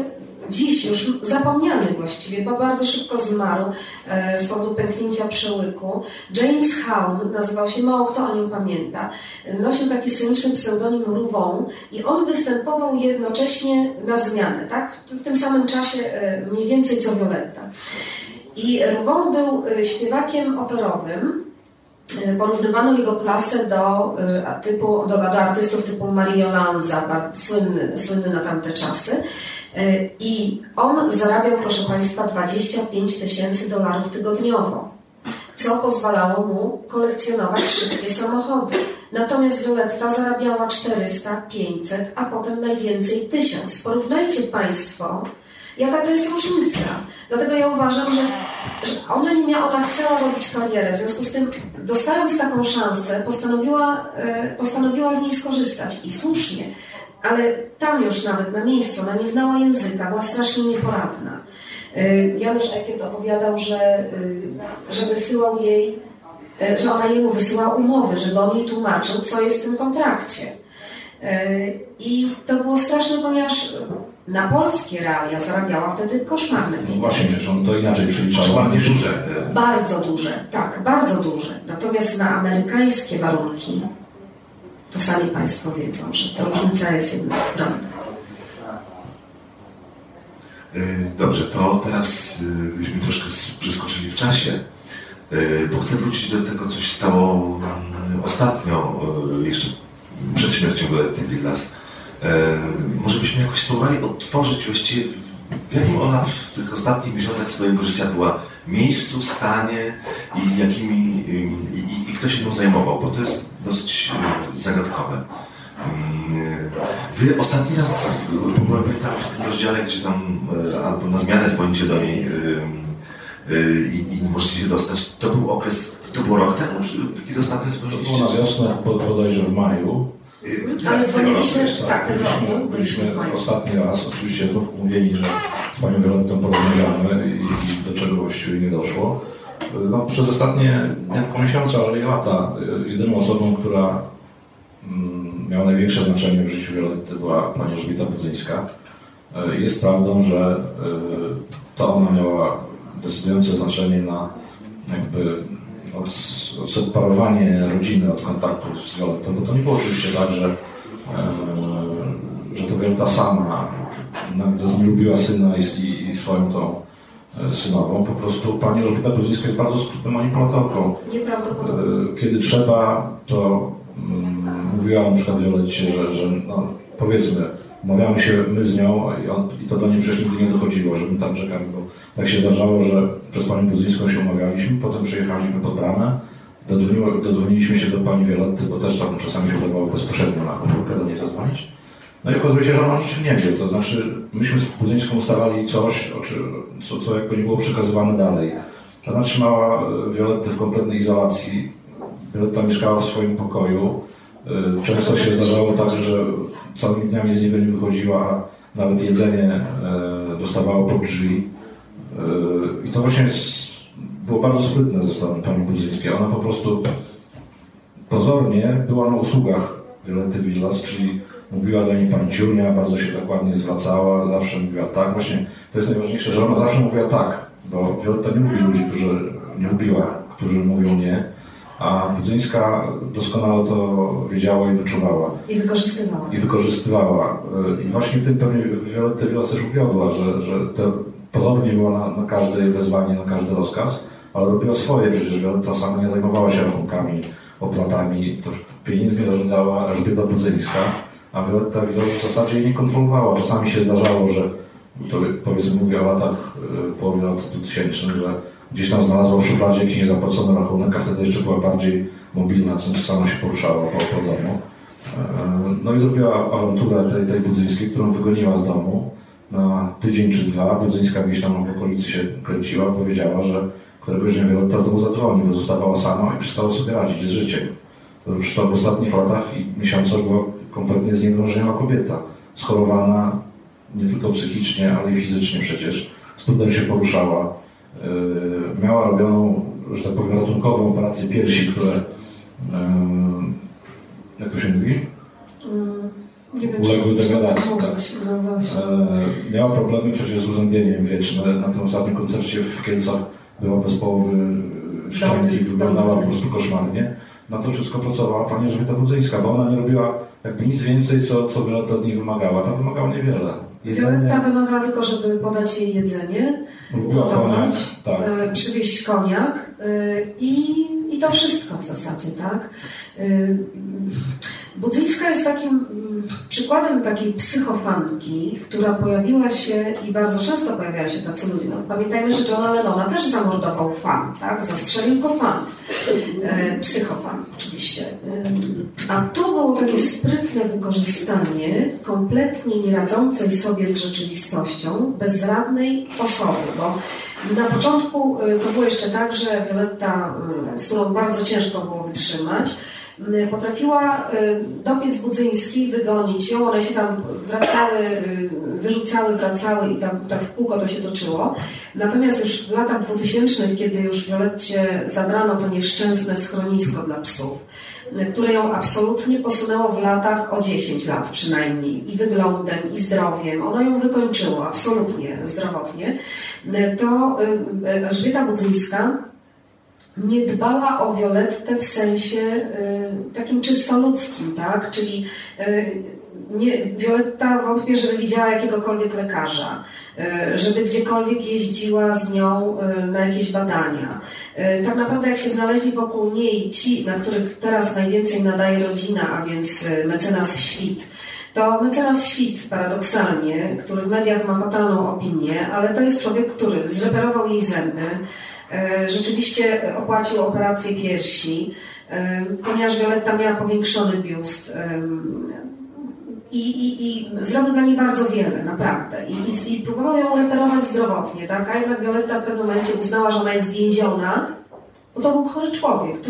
dziś już zapomniany właściwie, bo bardzo szybko zmarł e, z powodu pęknięcia przełyku. James Haun nazywał się, mało kto o nim pamięta. Nosił taki sceniczny pseudonim Ruwą i on występował jednocześnie na zmianę, tak? W tym samym czasie e, mniej więcej co Violetta. I Ruwą był e, śpiewakiem operowym, porównywano jego klasę do, typu, do, do artystów typu Mario Lanza, słynny, słynny na tamte czasy. E, I on zarabiał, proszę Państwa, 25 tysięcy dolarów tygodniowo, co pozwalało mu kolekcjonować szybkie samochody. Natomiast Violetta zarabiała 400, 500, a potem najwięcej 1000. Porównajcie Państwo, jaka to jest różnica. Dlatego ja uważam, że, że ona nie miała, ona chciała robić karierę, w związku z tym dostając taką szansę, postanowiła, e, postanowiła z niej skorzystać i słusznie ale tam już nawet na miejscu ona nie znała języka, była strasznie nieporadna. Y, Janusz Ekiet opowiadał, że, y, że wysyłał jej, y, że ona jemu wysyłała umowy, żeby on jej tłumaczył, co jest w tym kontrakcie. I to było straszne, ponieważ na polskie realia zarabiała wtedy koszmarne pieniądze. Właśnie, wiesz, on to inaczej przeliczał. Koszmarnie duże. Bardzo duże, tak, bardzo duże. Natomiast na amerykańskie warunki to sami Państwo wiedzą, że ta różnica jest jednak ogromna. Y, dobrze, to teraz byśmy troszkę przeskoczyli w czasie, y, bo chcę wrócić do tego, co się stało mm, ostatnio, jeszcze przed śmiercią Goethe Villas. Może byśmy jakoś spróbowali otworzyć właściwie, w jakim ona w tych ostatnich miesiącach swojego życia była miejscu, stanie i jakimi i, i kto się nią zajmował, bo to jest dosyć e, zagadkowe. Mm, wy ostatni raz, pamiętam w tym rozdziale, gdzie tam e, albo na zmianę dzwonicie do niej e, i, i możecie się dostać, to był okres, to był rok temu, kiedy ostatnio dzwoniliście? To było na wiosnę, bodajże w maju. Ale dzwoniliśmy, tak, tego byliśmy, byliśmy ostatni raz, oczywiście znów mówili, że z Panią Violettą porozmawiamy i, i do czego właściwie nie doszło. No, przez ostatnie nie tylko miesiące, ale i lata jedyną osobą, która mm, miała największe znaczenie w życiu Violetty była Pani Elżbieta Budzyńska. E, jest prawdą, że e, to ona miała decydujące znaczenie na jakby odseparowanie rodziny od kontaktów z Violettą, bo to nie było oczywiście tak, że, że to Violetta sama nagle zmilubiła syna i, i swoją tą e, synową. Po prostu pani Elżbieta Brzezińska jest bardzo skutną manipulatorką. Nieprawdopodobne. Kiedy trzeba, to mm, mówiła na przykład Violetcie, że, że no, powiedzmy, umawiamy się my z nią i, on, i to do niej przecież nigdy nie dochodziło, że my tam czekamy, bo tak się zdarzało, że przez panią Budzyńską się umawialiśmy, potem przyjechaliśmy pod bramę, dodzwoniliśmy się do pani Violetty, bo też tam czasami się udawało bezpośrednio na komórkę do niej zadzwonić. No i okazuje się, że ona niczym nie wie, to znaczy myśmy z Budzyńską ustalali coś, co, co jakby nie było przekazywane dalej. Ona trzymała Violetty w kompletnej izolacji, Violetta mieszkała w swoim pokoju, y, Często się zdarzało tak, że całymi dniami z niego nie wychodziła, nawet jedzenie y, dostawało pod drzwi. I to właśnie było bardzo sprytne ze strony pani Budzyńskiej. Ona po prostu pozornie była na usługach Violetty Villas, czyli mówiła do niej pani Ciurnia, bardzo się tak ładnie zwracała, zawsze mówiła tak. Właśnie to jest najważniejsze, że ona zawsze mówiła tak, bo Violetta nie lubi ludzi, którzy nie lubiła, którzy mówią nie. A Budzyńska doskonale to wiedziała i wyczuwała. I wykorzystywała. I wykorzystywała. I właśnie tym pewnie Violetty Villas też uwiodła, że, że te Pozornie była na, na każde wezwanie, na każdy rozkaz, ale robiła swoje, przecież Wioletta sama nie zajmowała się rachunkami, opłatami, to pieniędzmi zarządzała Elżbieta Budzyńska, a Wioletta w zasadzie jej nie kontrolowała. Czasami się zdarzało, że to powiedzmy mówię o latach y, połowie lat 2000, że gdzieś tam znalazła w szufladzie jakiś niezapłacony rachunek, a wtedy jeszcze była bardziej mobilna, co sama się poruszała po, po domu. E, no i zrobiła awanturę tej, tej budzyńskiej, którą wygoniła z domu na tydzień czy dwa Budzyńska gdzieś tam w okolicy się kręciła, powiedziała, że któregoś dnia Wioletta znowu zadzwoni, bo zostawała sama i przestała sobie radzić z życiem. Już to w ostatnich latach i miesiącach była kompletnie zniewrażona kobieta. Schorowana nie tylko psychicznie, ale i fizycznie przecież. Z trudem się poruszała. Yy, miała robioną, że tak powiem, ratunkową operację piersi, które... Yy, jak to się mówi? Mm uległy degradacji. Tak. No e, miała problemy przecież z uzębieniem wieczne. Na tym ostatnim koncercie w Kielcach była bez połowy szczęki, wyglądała po prostu koszmarnie. Na to wszystko pracowała pani Elżbieta Budzyńska, bo ona nie robiła jakby nic więcej, co, co wiele od niej wymagała. Ta wymagała niewiele. Jedzenie... Ta wymagała tylko, żeby podać jej jedzenie, ugotować, tak. e, przywieźć koniak e, i, i to wszystko w zasadzie, tak? E, Budzyńska jest takim mm, przykładem takiej psychofanki, która pojawiła się i bardzo często pojawiają się tacy ludzie. No, pamiętajmy, że Johna Lennona też zamordował fan, tak? Zastrzelił go fan. E, psychofan oczywiście. E, a tu było takie sprytne wykorzystanie kompletnie nieradzącej sobie z rzeczywistością, bezradnej osoby, bo na początku e, to było jeszcze tak, że Violetta, e, z którą bardzo ciężko było wytrzymać, potrafiła y, dopiec Budzyński, wygonić ją, one się tam wracały, y, wyrzucały, wracały i tam, tak w kółko to się toczyło. Natomiast już w latach 2000, kiedy już Violetcie zabrano to nieszczęsne schronisko dla psów, które ją absolutnie posunęło w latach o 10 lat przynajmniej i wyglądem, i zdrowiem. Ono ją wykończyło absolutnie zdrowotnie. To Elżbieta Budzyńska nie dbała o Violettę w sensie y, takim czysto ludzkim, tak? Czyli y, Violetta wątpię, żeby widziała jakiegokolwiek lekarza, y, żeby gdziekolwiek jeździła z nią y, na jakieś badania. Y, tak naprawdę jak się znaleźli wokół niej ci, na których teraz najwięcej nadaje rodzina, a więc y, mecenas Świt, to mecenas Świt, paradoksalnie, który w mediach ma fatalną opinię, ale to jest człowiek, który zreperował jej zęby, rzeczywiście opłacił operację piersi, e, ponieważ Violetta miała powiększony biust. E, I, i, I zrobił dla niej bardzo wiele, naprawdę. I, i, i próbował ją reperować zdrowotnie, tak? A jednak Violetta w pewnym momencie uznała, że ona jest więziona, bo to był chory człowiek. To,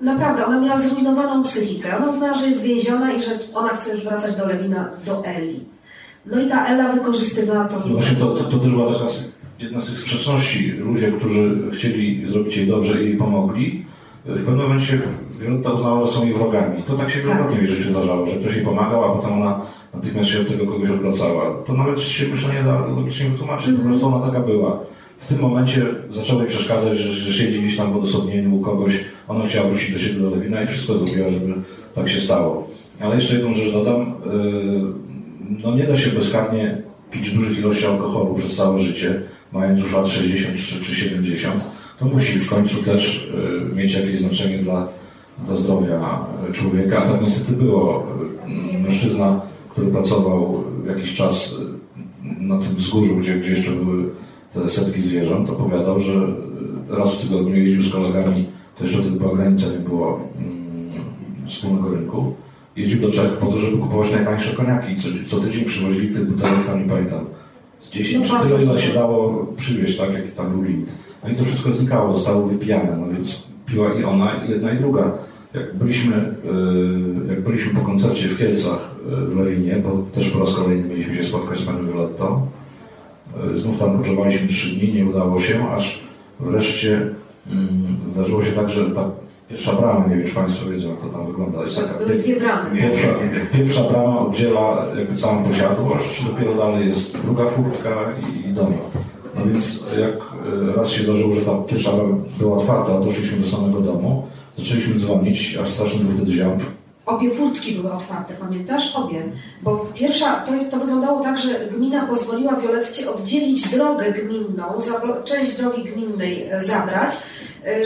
naprawdę, ona miała zrujnowaną psychikę. Ona uznała, że jest więziona i że ona chce już wracać do Lewina, do Eli. No i ta Ela wykorzystywała to. No właśnie to, to, to też była jedna z tych sprzeczności. Ludzie, którzy chcieli zrobić jej dobrze i jej pomogli, w pewnym momencie Violetta uznała, że są jej wrogami. To tak się wielokrotnie tak. w życiu zdarzało, że ktoś jej pomagał, a potem ona natychmiast się od tego kogoś odwracała. To nawet się myślę nie da logicznie wytłumaczyć, mm -hmm. po prostu ona taka była. W tym momencie zaczęło jej przeszkadzać, że, że siedzi gdzieś tam w odosobnieniu u kogoś, ona chciała wrócić do siebie do Lewina i wszystko zrobiła, żeby tak się stało. Ale jeszcze jedną rzecz dodam. Yy, no nie da się bezkarnie pić dużych ilości alkoholu przez całe życie mając już lat 60 czy 70, to musi w końcu też y, mieć jakieś znaczenie dla, dla zdrowia człowieka. A tak niestety było. Y, mężczyzna, który pracował jakiś czas y, na tym wzgórzu, gdzie, gdzie jeszcze były te setki zwierząt, opowiadał, że raz w tygodniu jeździł z kolegami, to jeszcze wtedy była granica, nie było mm, wspólnego rynku. Jeździł do Czech po to, żeby kupować najtańsze koniaki. Co, co tydzień przywozili tych butelek, tam nie pamiętam, z 10 no tyle, ile się dało przywieźć, tak, jaki tam był limit. No i to wszystko znikało, zostało wypijane, no więc piła i ona, i jedna i druga. Jak byliśmy, y, jak byliśmy po koncercie w Kielcach y, w Lewinie, bo też po raz kolejny mieliśmy się spotkać z panią Violettą, y, znów tam poczowaliśmy trzy dni, nie udało się, aż wreszcie mm, zdarzyło się tak, że ta Pierwsza brama, nie wiem czy Państwo wiedzą jak to tam wygląda. Jest taka, Były dwie bramy. Pierwsza, pierwsza brama oddziela jakby całą posiadłość, dopiero dalej jest druga furtka i, i dom. No więc jak e, raz się zdarzyło, że ta pierwsza brama była otwarta, doszliśmy do samego domu, zaczęliśmy dzwonić, aż straszny był wtedy ziąb. Obie furtki były otwarte, pamiętasz? Obie. Bo pierwsza, to, jest, to wyglądało tak, że gmina pozwoliła Violetcie oddzielić drogę gminną, część drogi gminnej zabrać, E,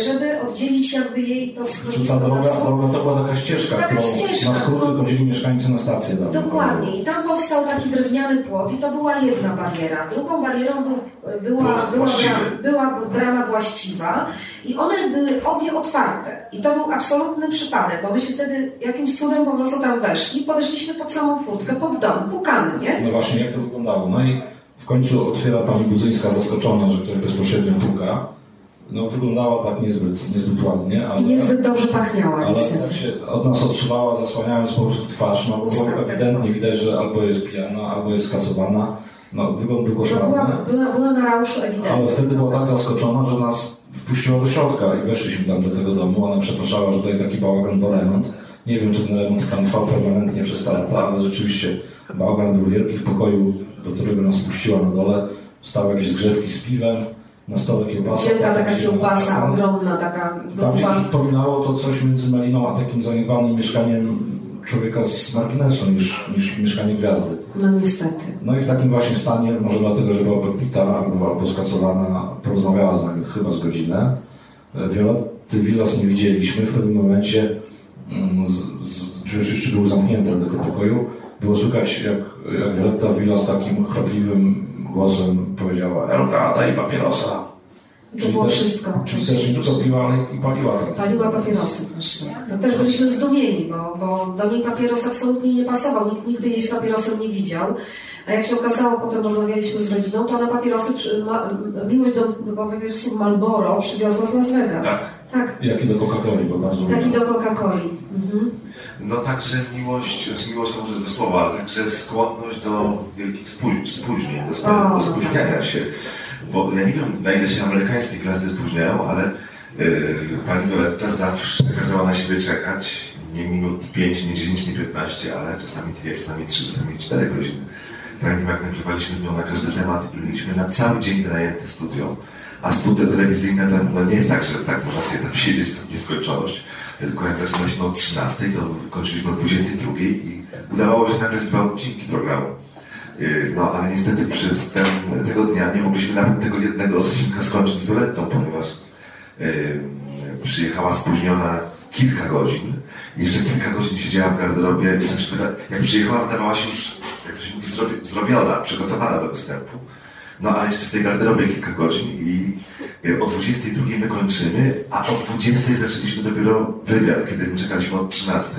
żeby oddzielić jakby jej to schronisko. Ta droga, droga to była taka ścieżka, taka ścieżka, na skróty no, chodzili mieszkańcy na stację. Dokładnie. I tam powstał taki drewniany płot i to była jedna bariera. Drugą barierą był, była, była, brama, była brama właściwa i one były obie otwarte. I to był absolutny przypadek, bo myśmy wtedy jakimś cudem po prostu tam weszli, podeszliśmy pod samą furtkę, pod dom, pukamy, nie? No właśnie, jak to wyglądało. No i w końcu otwiera pani Budzyńska zaskoczona, że ktoś bezpośrednio puka no, wyglądała tak niezbyt, niezbyt ładnie. Ale, I niezbyt dobrze pachniała, ale niestety. jak się od nas odsuwała, zasłaniając po prostu twarz, no było ewidentnie widać, że albo jest pijana, albo jest skasowana. No, wygląd był koszmarny. Była, była, była na rauszu ewidentnie. Ale wtedy była tak zaskoczona, że nas wpuściła do środka i weszliśmy tam do tego domu. Ona przepraszała, że tutaj taki bałagan, bo remont. Nie wiem, czy ten remont tam trwał permanentnie przez te lata, ale rzeczywiście bałagan był wielki w pokoju, do którego nas puściła na dole. Stały jakieś zgrzewki z piwem, na stole kiełbasa. Wielka taka kiełbasa, ogromna taka Bardziej przypominało to coś między Meliną a takim zaniedbanym mieszkaniem człowieka z marginesu niż, niż mieszkanie gwiazdy. No niestety. No i w takim właśnie stanie, może dlatego, że była podpita albo, albo skacowana, porozmawiała z nami chyba z godzinę. Violetty Villas nie widzieliśmy. W pewnym momencie mm, drzwi jeszcze były zamknięte do tego pokoju. Było słychać, jak, jak Violetta Villas takim chrapliwym głosem powiedziała Elka, daj papierosa. I to było też, wszystko. Czyli też nie tylko piła, ale i paliła. Tak. Paliła papierosy też, tak. To też byliśmy zdumieni, bo, bo do niej papieros absolutnie nie pasował. Nikt nigdy jej z papierosem nie widział. A jak się okazało, potem rozmawialiśmy z rodziną, to ona papierosy, ma, miłość do papierosów Marlboro przywiozła z Las Vegas. Tak. tak. Jak i do Coca-Coli, bo bardzo Tak i do Coca-Coli. Mhm. No także miłość, czy znaczy miłość to może złe słowo, ale także skłonność do wielkich spóźnień, do, o, do spóźniania tak. się. Bo ja nie wiem, na ile się amerykańskie gwiazdy spóźniają, ale yy, pani Violetta zawsze kazała na siebie czekać nie minut 5, nie 10, nie 15, ale czasami 2, czasami 3, czasami 4 godziny. Pamiętam, jak nagrywaliśmy z nią na każdy temat i byliśmy na cały dzień wynajęte studio. A studio telewizyjne to no nie jest tak, że tak można sobie tam siedzieć w nieskończoność. Tylko jak zaczynaliśmy o 13, to kończyliśmy o 22 i udawało się nagrać dwa odcinki programu. Y, no ale niestety przez ten, tego dnia nie mogliśmy nawet tego jednego odcinka skończyć z Violettą, ponieważ yy, przyjechała spóźniona kilka godzin. Jeszcze kilka godzin siedziała w garderobie. Znaczy, jak przyjechała, wydawała się już, jak to się mówi, zrobiona, przygotowana do występu. No ale jeszcze w tej garderobie kilka godzin i y, o 22 my kończymy, a o 20 zaczęliśmy dopiero wywiad, kiedy my czekaliśmy od 13.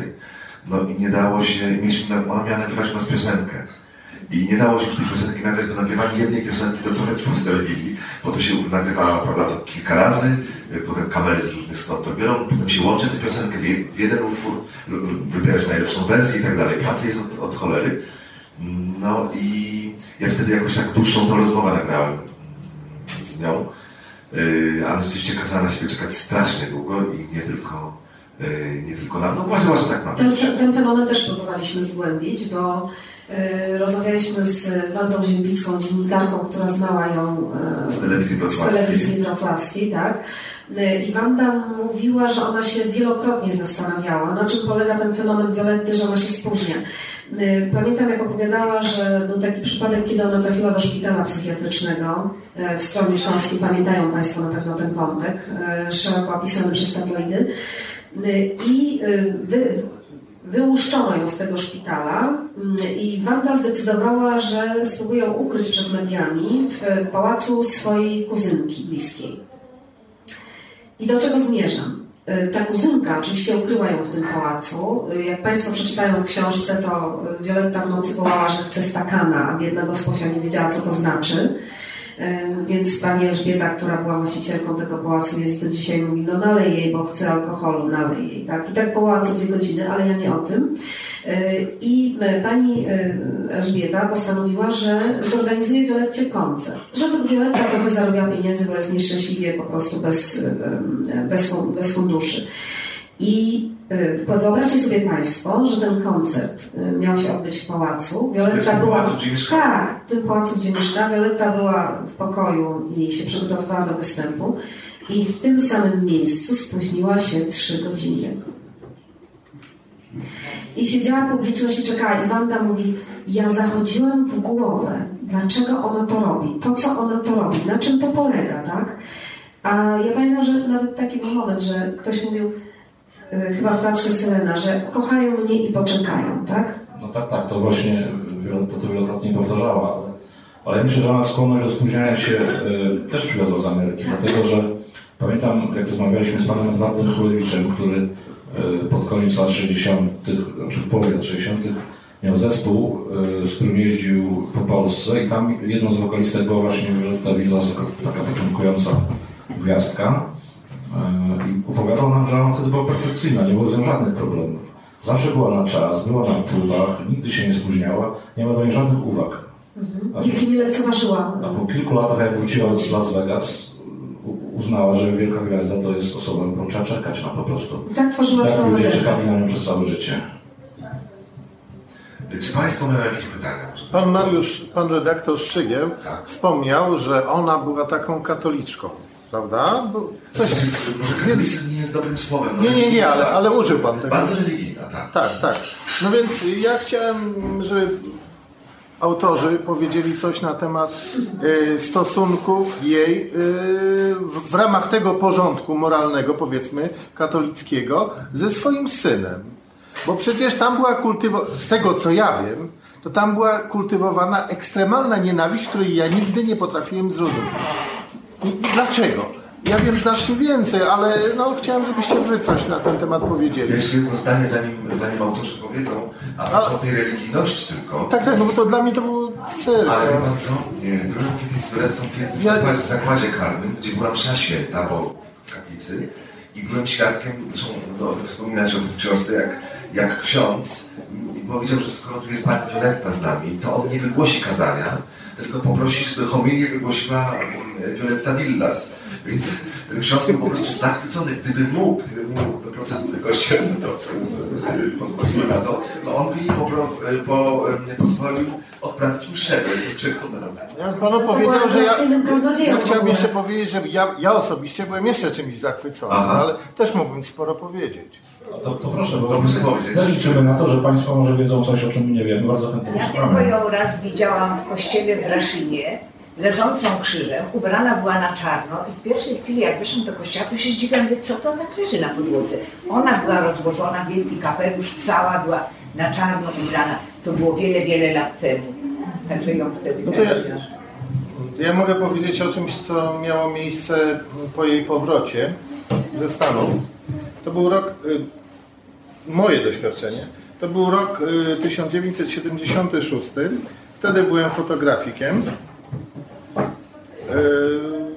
No i nie dało się, mieliśmy, ona miała nagrywać nas piosenkę. I nie dało się już tej piosenki nagrać, bo nagrywanie jednej piosenki to trochę trwa w telewizji, bo to się nagrywa, prawda, to kilka razy, y, potem kamery z różnych stron to biorą, potem się łączy tę piosenkę w jeden utwór, wybierać najlepszą wersję i tak dalej. Pracy jest od, od cholery. No i ja wtedy jakoś tak dłuższą tą rozmowę nagrałem z nią, y, ale rzeczywiście kazała na siebie czekać strasznie długo i nie tylko y, nie tylko na... No właśnie, właśnie tak ma ten, ten fenomen też próbowaliśmy zgłębić, bo y, rozmawialiśmy z Wandą Ziembicką, dziennikarką, która znała ją z telewizji wrocławskiej. Z telewizji wrocławskiej, tak. I Wanda mówiła, że ona się wielokrotnie zastanawiała, na czym polega ten fenomen Violetty, że ona się spóźnia. Y, pamiętam, jak opowiadała, że był taki przypadek, kiedy ona trafiła do szpitala psychiatrycznego y, w Stronie Śląskiej. Pamiętają Państwo na pewno ten wątek, y, szeroko opisany przez tabloidy. I wy, wyłuszczono ją z tego szpitala i Wanda zdecydowała, że spróbuje ją ukryć przed mediami w pałacu swojej kuzynki bliskiej. I do czego zmierzam? E, ta kuzynka oczywiście ukryła ją w tym pałacu. E, jak Państwo przeczytają w książce, to Violetta w nocy wołała, że chce stakana, a biedna gosposia nie wiedziała, co to znaczy. Więc pani Elżbieta, która była właścicielką tego pałacu, jest do dzisiaj mówi, no nalej jej, bo chce alkoholu, nalej jej. Tak? I tak wołała co dwie godziny, ale ja nie o tym. E, I e, pani e, Elżbieta postanowiła, że zorganizuje Violetcie koncert. Żeby Violetta trochę zarobiła pieniędzy, bo jest nieszczęśliwie po prostu bez, bez, bez funduszy. I y, wyobraźcie sobie Państwo, że ten koncert y, miał się odbyć w pałacu. Violetta w była. Pałacu, gdzie Tak, w tym pałacu, gdzie mieszka. Violetta była w pokoju i się przygotowywała do występu. I w tym samym miejscu spóźniła się trzy godziny. I siedziała publiczność i czekała. I Wanda mówi, ja zachodziłam w głowę, dlaczego ona to robi, po co ona to robi, na czym to polega, tak? A ja pamiętam, że nawet taki był moment, że ktoś mówił, chyba w Teatrze Selena, że kochają mnie i poczekają, tak? No tak, tak, to właśnie to, to wielokrotnie powtarzała, ale, ale myślę, że ona skłonność do spóźniania się y, też przywiozła z Ameryki, tak. dlatego że pamiętam, jak rozmawialiśmy z panem Edwardem Kulewiczem, który y, pod koniec lat 60., czy w połowie lat 60., miał zespół, y, z którym jeździł po Polsce i tam jedną z wokalistek była właśnie Violetta Villas, taka początkująca gwiazdka. E, I opowiadał nam, że ona wtedy była perfekcyjna, nie było z nią żadnych problemów. Zawsze była na czas, była na próbach, nigdy się nie spóźniała, nie ma do niej żadnych uwag. Mhm. Nigdy nie lekceważyła. A po kilku latach, jak wróciła z Las Vegas, uznała, że wielka gwiazda to jest osoba, na którą trzeba czekać no po prostu. I tak tworzyła Tak swoją ludzie czekali na nią przez całe życie. Czy Państwo mają jakieś pytania? Pan Mariusz, pan redaktor Szczygieł Tak. wspomniał, że ona była taką katoliczką, prawda? Bo Coś, katolicyzm nie jest dobrym słowem. Nie, nie, nie, ale, ale użył pan tego. Bardzo religijna, tak. Tak, tak. No więc ja chciałem, żeby autorzy powiedzieli coś na temat e, stosunków jej e, w, w ramach tego porządku moralnego, powiedzmy, katolickiego, ze swoim synem. Bo przecież tam była kultywowana, z tego co ja wiem, to tam była kultywowana ekstremalna nienawiść, której ja nigdy nie potrafiłem zrozumieć. Dlaczego? Ja wiem znacznie więcej, ale no, chciałem, żebyście wy coś na ten temat powiedzieli. Jeszcze jedno zdanie, zanim, zanim autorzy powiedzą, a Ale- o tej religijności tylko. Tak, tak, no bo to dla mnie to był cyrk. Ale wie no. pan co? Byłem kiedyś z Berettą w Ja- zakładzie, zakładzie karnym, gdzie była msza święta, bo w kaplicy i byłem świadkiem, zresztą no, wspominać o tym w książce, jak, jak ksiądz i powiedział, że skoro tu jest pani Violetta z nami, to on nie wygłosi kazania, tylko poprosi, żeby homilię wygłosiła e, Violetta Villas. Więc ten ksiądz był po prostu zachwycony. Gdyby mógł, gdyby mógł procedury kościelne to e, pozwoliły na to, to on by jej popro, e, po, e, pozwolił odprawić mszę. To jestem przekonany. Ja bym panu powiedział, że ja, ja chciałbym jeszcze powiedzieć, że ja, ja osobiście byłem jeszcze czymś zachwycony, Aha. no, ale też mógłbym sporo powiedzieć. To, to proszę, bo powiedzieć. też liczymy na to, że Państwo może wiedzą coś, o czym nie wiemy. Bardzo chętnie Ja tylko ją raz widziałam w kościele w Raszynie, leżącą krzyżem, ubrana była na czarno i w pierwszej chwili jak wyszłam do kościoła, to się zdziwiłam, mówię, co to ona leży na podłodze. Ona była rozłożona, wielki kapelusz, cała była na czarno ubrana. To było wiele, wiele lat temu. Także ją wtedy No to ja- widziałam. Ja mogę powiedzieć o czymś, co miało miejsce po jej powrocie ze Stanów. To był rok, y, moje doświadczenie, to był rok y, 1976. Wtedy byłem fotografikiem. Y,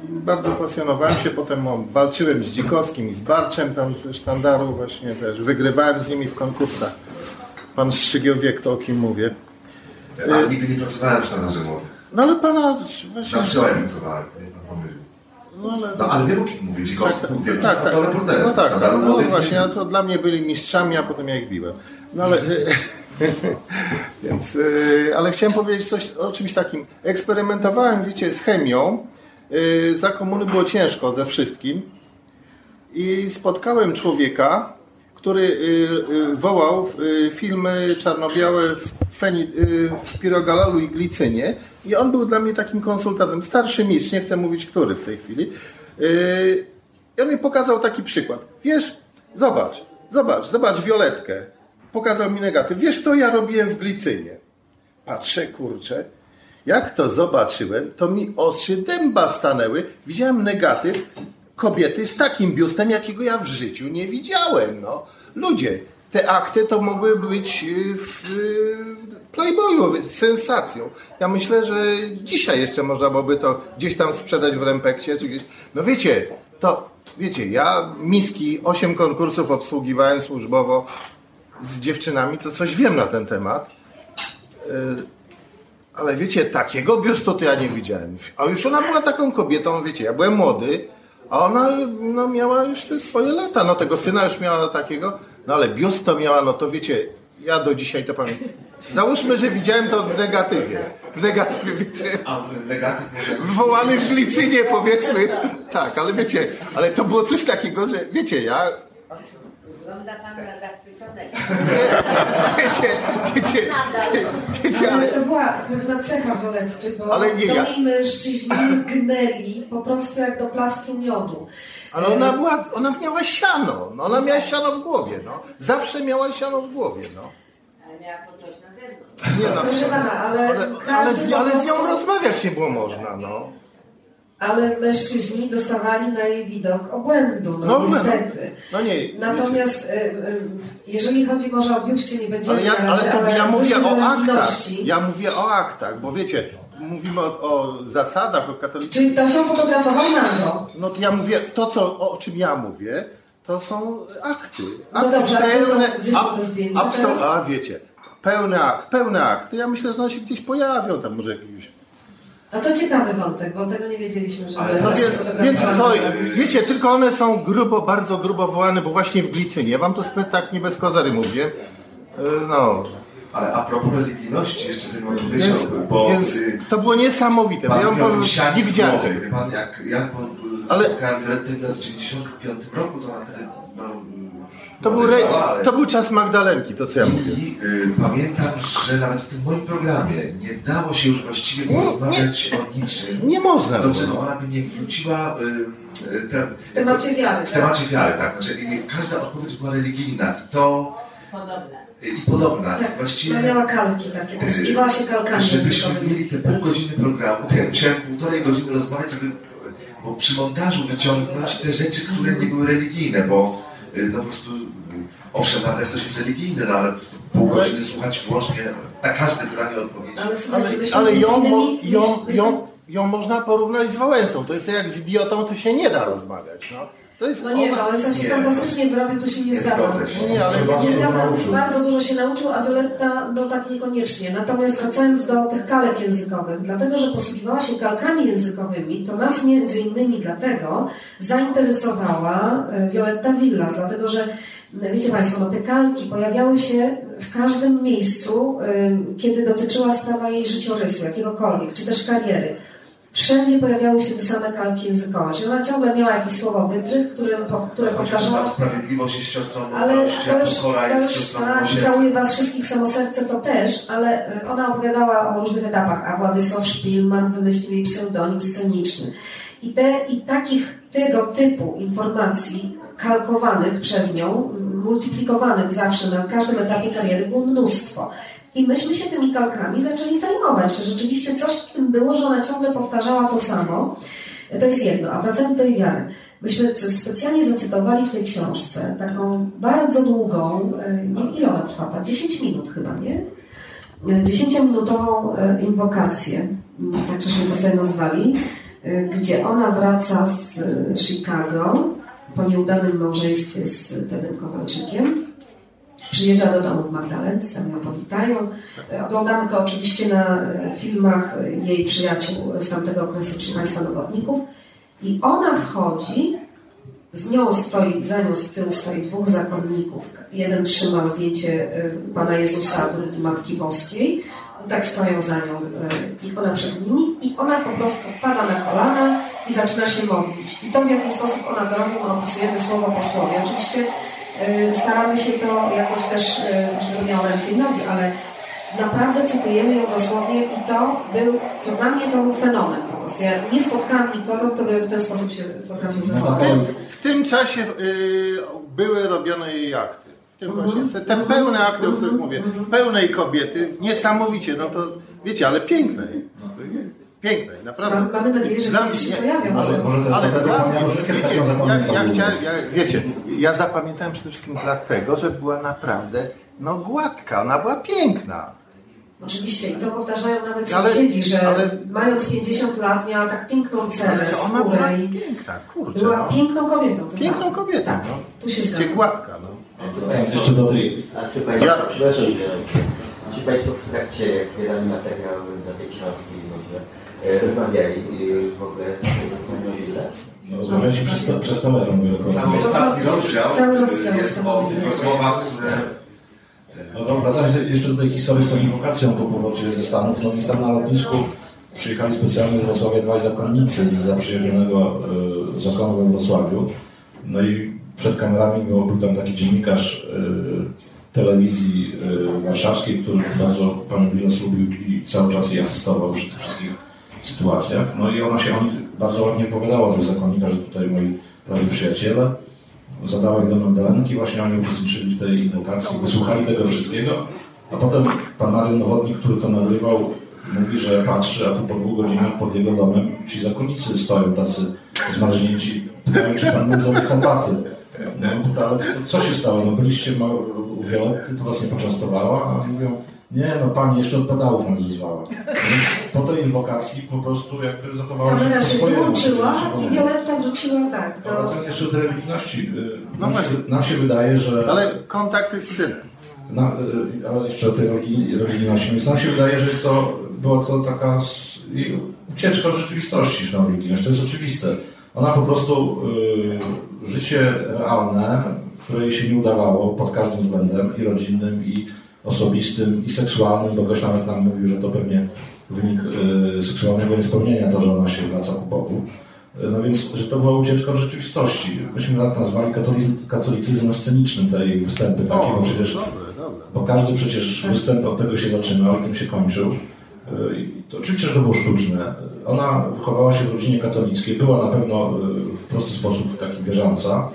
Bardzo pasjonowałem się, potem walczyłem z Dzikowskim i z Barczem tam ze sztandaru właśnie też. Wygrywałem z nimi w konkursach. Pan Szczygieł wie, kto o kim mówię. Ale nigdy nie pracowałem w sztandarze młodych. No ale pana właśnie... Na przełomie pracowałem, to nie pan. No ale... No ale wiem o kim mówię, Dzikowski był wielkim tak, tak. fotoreporterem. No tak, no młodych właśnie, nie- a to dla mnie byli mistrzami, a potem ja ich biłem. No ale, (laughs) więc, y, ale chciałem powiedzieć coś o czymś takim. Eksperymentowałem, wiecie, z chemią. Y, Za komuny było ciężko ze wszystkim. I spotkałem człowieka, który y, y, wołał y, filmy czarno-białe w, feni, w pirogalolu i glicynie. I on był dla mnie takim konsultantem. Starszy mistrz, nie chcę mówić który w tej chwili. I on mi pokazał taki przykład. Wiesz, zobacz, zobacz, zobacz Violetkę. Pokazał mi negatyw. Wiesz, to ja robiłem w glicynie. Patrzę, kurczę. Jak to zobaczyłem, to mi oczy dęba stanęły. Widziałem negatyw kobiety z takim biustem, jakiego ja w życiu nie widziałem. No. Ludzie, te akty to mogły być y, w y, Playboyu sensacją. Ja myślę, że dzisiaj jeszcze można byłoby to gdzieś tam sprzedać w Rempekcie, czy gdzieś. No wiecie, to wiecie, ja miski, osiem konkursów obsługiwałem służbowo z dziewczynami, to coś wiem na ten temat. Y, ale wiecie, takiego biustu to ja nie widziałem. A już ona była taką kobietą, wiecie, ja byłem młody, a ona no, miała już te swoje lata. No tego syna już miała takiego, no ale biust to miała, no to wiecie, ja do dzisiaj to pamiętam. Załóżmy, że widziałem to w negatywie. W negatywie, wiecie, A negatyw wywołany w glicynie powiedzmy. Tak, ale wiecie, ale to było coś takiego, że wiecie, ja Wygląda pan na zachwyconej. wiecie, wiecie, wiecie, Ale ale to była pewna cecha Violetty, bo Ale nie, do ja- niej mężczyźni gnęli po prostu jak do plastru miodu. Ale ona była, ona miała siano, no, ona miała siano w głowie, no. Zawsze miała siano w głowie, no. Ale miała to coś na zewnątrz. Nie no, Proszę pana, ale, ale, każdy ale, po ale z nią rozmawiać nie było można, no. Ale mężczyźni dostawali na jej widok obłędu, no, No, no, niestety. No nie. Natomiast y, y, jeżeli chodzi może o biuście, nie będziemy Ale ja, na razie, ale to ja mówię o aktach. Ja mówię o aktach, bo wiecie, mówimy o, o zasadach, o katolicyzmie. Czyli ktoś ją fotografował nago. No to ja mówię, to co, o czym ja mówię, to są akty. No akty dobrze, a gdzie są- gdzie są a- te zdjęcia? A wiecie, pełne, pełne akty. Ja myślę, że one się gdzieś pojawią tam może jakieś. A to ciekawy wątek, bo tego nie wiedzieliśmy, że Ale No to więc, to, wiecie, tylko one są grubo, bardzo grubo wołane, bo właśnie w glicynie. Ja wam to tak nie bez kozery mówię. E, No, Ale a propos religijności, jeszcze zanim więc, powiedział, bo więc y, to było niesamowite, bo ja sianie nie widziałem. Wie pan, jak ja po- Ale- spotkałem Violettę Villas w 95 roku, to na wtedy no, To był, re, ale- to był czas Magdalenki, to co ja mówię. I y, pamiętam, że nawet w tym moim programie nie dało się już właściwie Nie, porozmawiać o niczym. Nie można Do było. czego ona by nie wróciła y, y, te, W temacie wiary, w tak? temacie wiary, tak. Znaczy, i każda odpowiedź była religijna i to i podobna. I Tak, właściwie ona miała kalki takie, posługiwała się kalkami żebyśmy mieli te pół godziny programu, to ja musiałem półtorej godziny rozmawiać, żeby bo przy montażu wyciągnąć te rzeczy, które nie były religijne, bo y, no po prostu y, owszem, nawet ktoś jest religijny, no ale po prostu pół godziny słuchać wyłącznie na każde pytanie odpowiedzi. Ale Ale, ale ją, innymi- ją, myśmy- ją, ją można porównać z Wałęsą. To jest tak jak z idiotą, to się nie da rozmawiać. No, to jest No nie, ona- Wałęsa się Nie, fantastycznie wyrobił, tu się nie, nie zgadzam. się. Nie, ale Nie zgadzam, nauczył. bardzo dużo się nauczył, a Violetta no tak niekoniecznie. Natomiast wracając do tych kalek językowych, dlatego, że posługiwała się kalkami językowymi, to nas między innymi dlatego zainteresowała e, Violetta Villas, dlatego że wiecie Państwo, no te kalki pojawiały się w każdym miejscu, e, kiedy dotyczyła sprawa jej życiorysu, jakiegokolwiek, czy też kariery. Wszędzie pojawiały się te same kalki językowe. Czyli ona ciągle miała jakiś słowo wytrych, które, które powtarzała. sprawiedliwość jest siostrą Ale to już, pokora to jest siostrą całuję Was wszystkich samo serce, to też, ale y, ona opowiadała o różnych etapach, a Władysław Szpilman wymyślił jej pseudonim sceniczny. I, te, I takich tego typu informacji kalkowanych przez nią, multiplikowanych zawsze na każdym etapie kariery było mnóstwo. I myśmy się tymi kalkami zaczęli zajmować, że rzeczywiście coś w tym było, że ona ciągle powtarzała to samo. To jest jedno, a wracając do jej wiary. Myśmy specjalnie zacytowali w tej książce taką bardzo długą, e, nie wiem ile ona trwa, ta 10 minut chyba, nie? E, 10-minutową e, inwokację, m, tak żeśmy to sobie nazwali, e, gdzie ona wraca z e, Chicago po nieudanym małżeństwie z Tedem Kowalczykiem. Przyjeżdża do domu w Magdalence, tam ją powitają. E, Oglądamy to oczywiście na e, filmach jej przyjaciół z tamtego okresu, czyli Państwa Nowotników. I ona wchodzi, z nią stoi, za nią z tyłu stoi dwóch zakonników. Jeden trzyma zdjęcie e, Pana Jezusa, drugi Matki Boskiej. Tak stoją za nią i ona przed nimi i ona po prostu pada na kolana i zaczyna się modlić. I to w jaki sposób ona to robi, my opisujemy słowo po słowie. Oczywiście staramy się to jakoś też, e, żeby to miało ręce i nogi, ale naprawdę cytujemy ją dosłownie i to był, to dla mnie to był fenomen po prostu. Ja nie spotkałam nikogo, kto by w ten sposób się potrafił zachować. W tym czasie y, były robione jej akty. W tym właśnie, te, te pełne akty, o których mówię, pełnej kobiety, niesamowicie, no to wiecie, ale pięknej. Pięknej, naprawdę. Mam- mamy nadzieję, że kiedyś się mnie- pojawią. Może, może też Ale dla mnie, wiecie, ja, ja chciałem, ja, wiecie, ja zapamiętałem przede wszystkim dlatego, że była naprawdę no, gładka, ona była piękna. Oczywiście i to powtarzają nawet Ale- sąsiedzi, że ale- mając 50 lat miała tak piękną Ale cerę, ona była skórę i piękna, kurczę. była No. piękną kobietą. to Piękną kobietą, Tak, no. tu się Gdzie zgadzam. gładka, no. Wracając jeszcze do tej A czy Państwo, Ja- przepraszam, czy Państwo w trakcie, jak zbierali materiały do tej książki, rozmawiali e, w ogóle z no, rozmawialiśmy przez, te- przez telefon wielokrotnie. Cały ostatni rozdział, Cały rozdział jest o rozmowach, które No to wracając jeszcze do tej historii z tą inwokacją po powrocie ze Stanów, no więc tam na lotnisku przyjechali specjalnie z Wrocławia dwaj zakonnicy z zaprzyjaźnionego y, zakonu we Wrocławiu. No i przed kamerami był, był tam taki dziennikarz y, telewizji y, warszawskiej, który bardzo panią Wilas lubił i cały czas jej asystował przy tych wszystkich sytuacjach. No i ona się bardzo ładnie opowiadała do zakonnika, że tutaj moi prawie przyjaciele zadała do Magdalenki, właśnie oni uczestniczyli w tej inwokacji, wysłuchali tego wszystkiego, a potem pan Mariusz Nowotnik, który to nagrywał, mówi, że patrzy, a tu po dwóch godzinach pod jego domem ci zakonnicy stoją tacy zmarznięci, pytają, czy pan mógł zrobić herbaty. No pyta, ale co się stało? No byliście u Violetty, to was nie poczęstowała? A mówią, nie, no pani jeszcze od pedałów nas wyzwała. Po tej inwokacji po prostu jakby zachowała Kamera po się wyłączyła się i. Violetta wróciła tak do... Wracając jeszcze do tej religijności, y, No nam, się, właśnie. nam się wydaje, że... Ale kontakty z synem. Na, y, ale jeszcze o tej religijności, więc nam się wydaje, że jest to była to taka ucieczka od rzeczywistości, szanowni Giniesz, to jest oczywiste. Ona po prostu y, życie realne, które jej się nie udawało pod każdym względem, i rodzinnym, i osobistym, i seksualnym, bo ktoś nawet nam mówił, że to pewnie wynik y, seksualnego niespełnienia, to, że ona się wraca ku Bogu. No więc, że to była ucieczka od rzeczywistości. Myśmy tak nazwali katolicyzm, katolicyzmem scenicznym te jej występy takie, bo przecież, bo każdy przecież występ od tego się zaczynał i tym się kończył. I to oczywiście, że to było sztuczne. Ona wychowała się w rodzinie katolickiej, była na pewno y, w prosty sposób taki wierząca,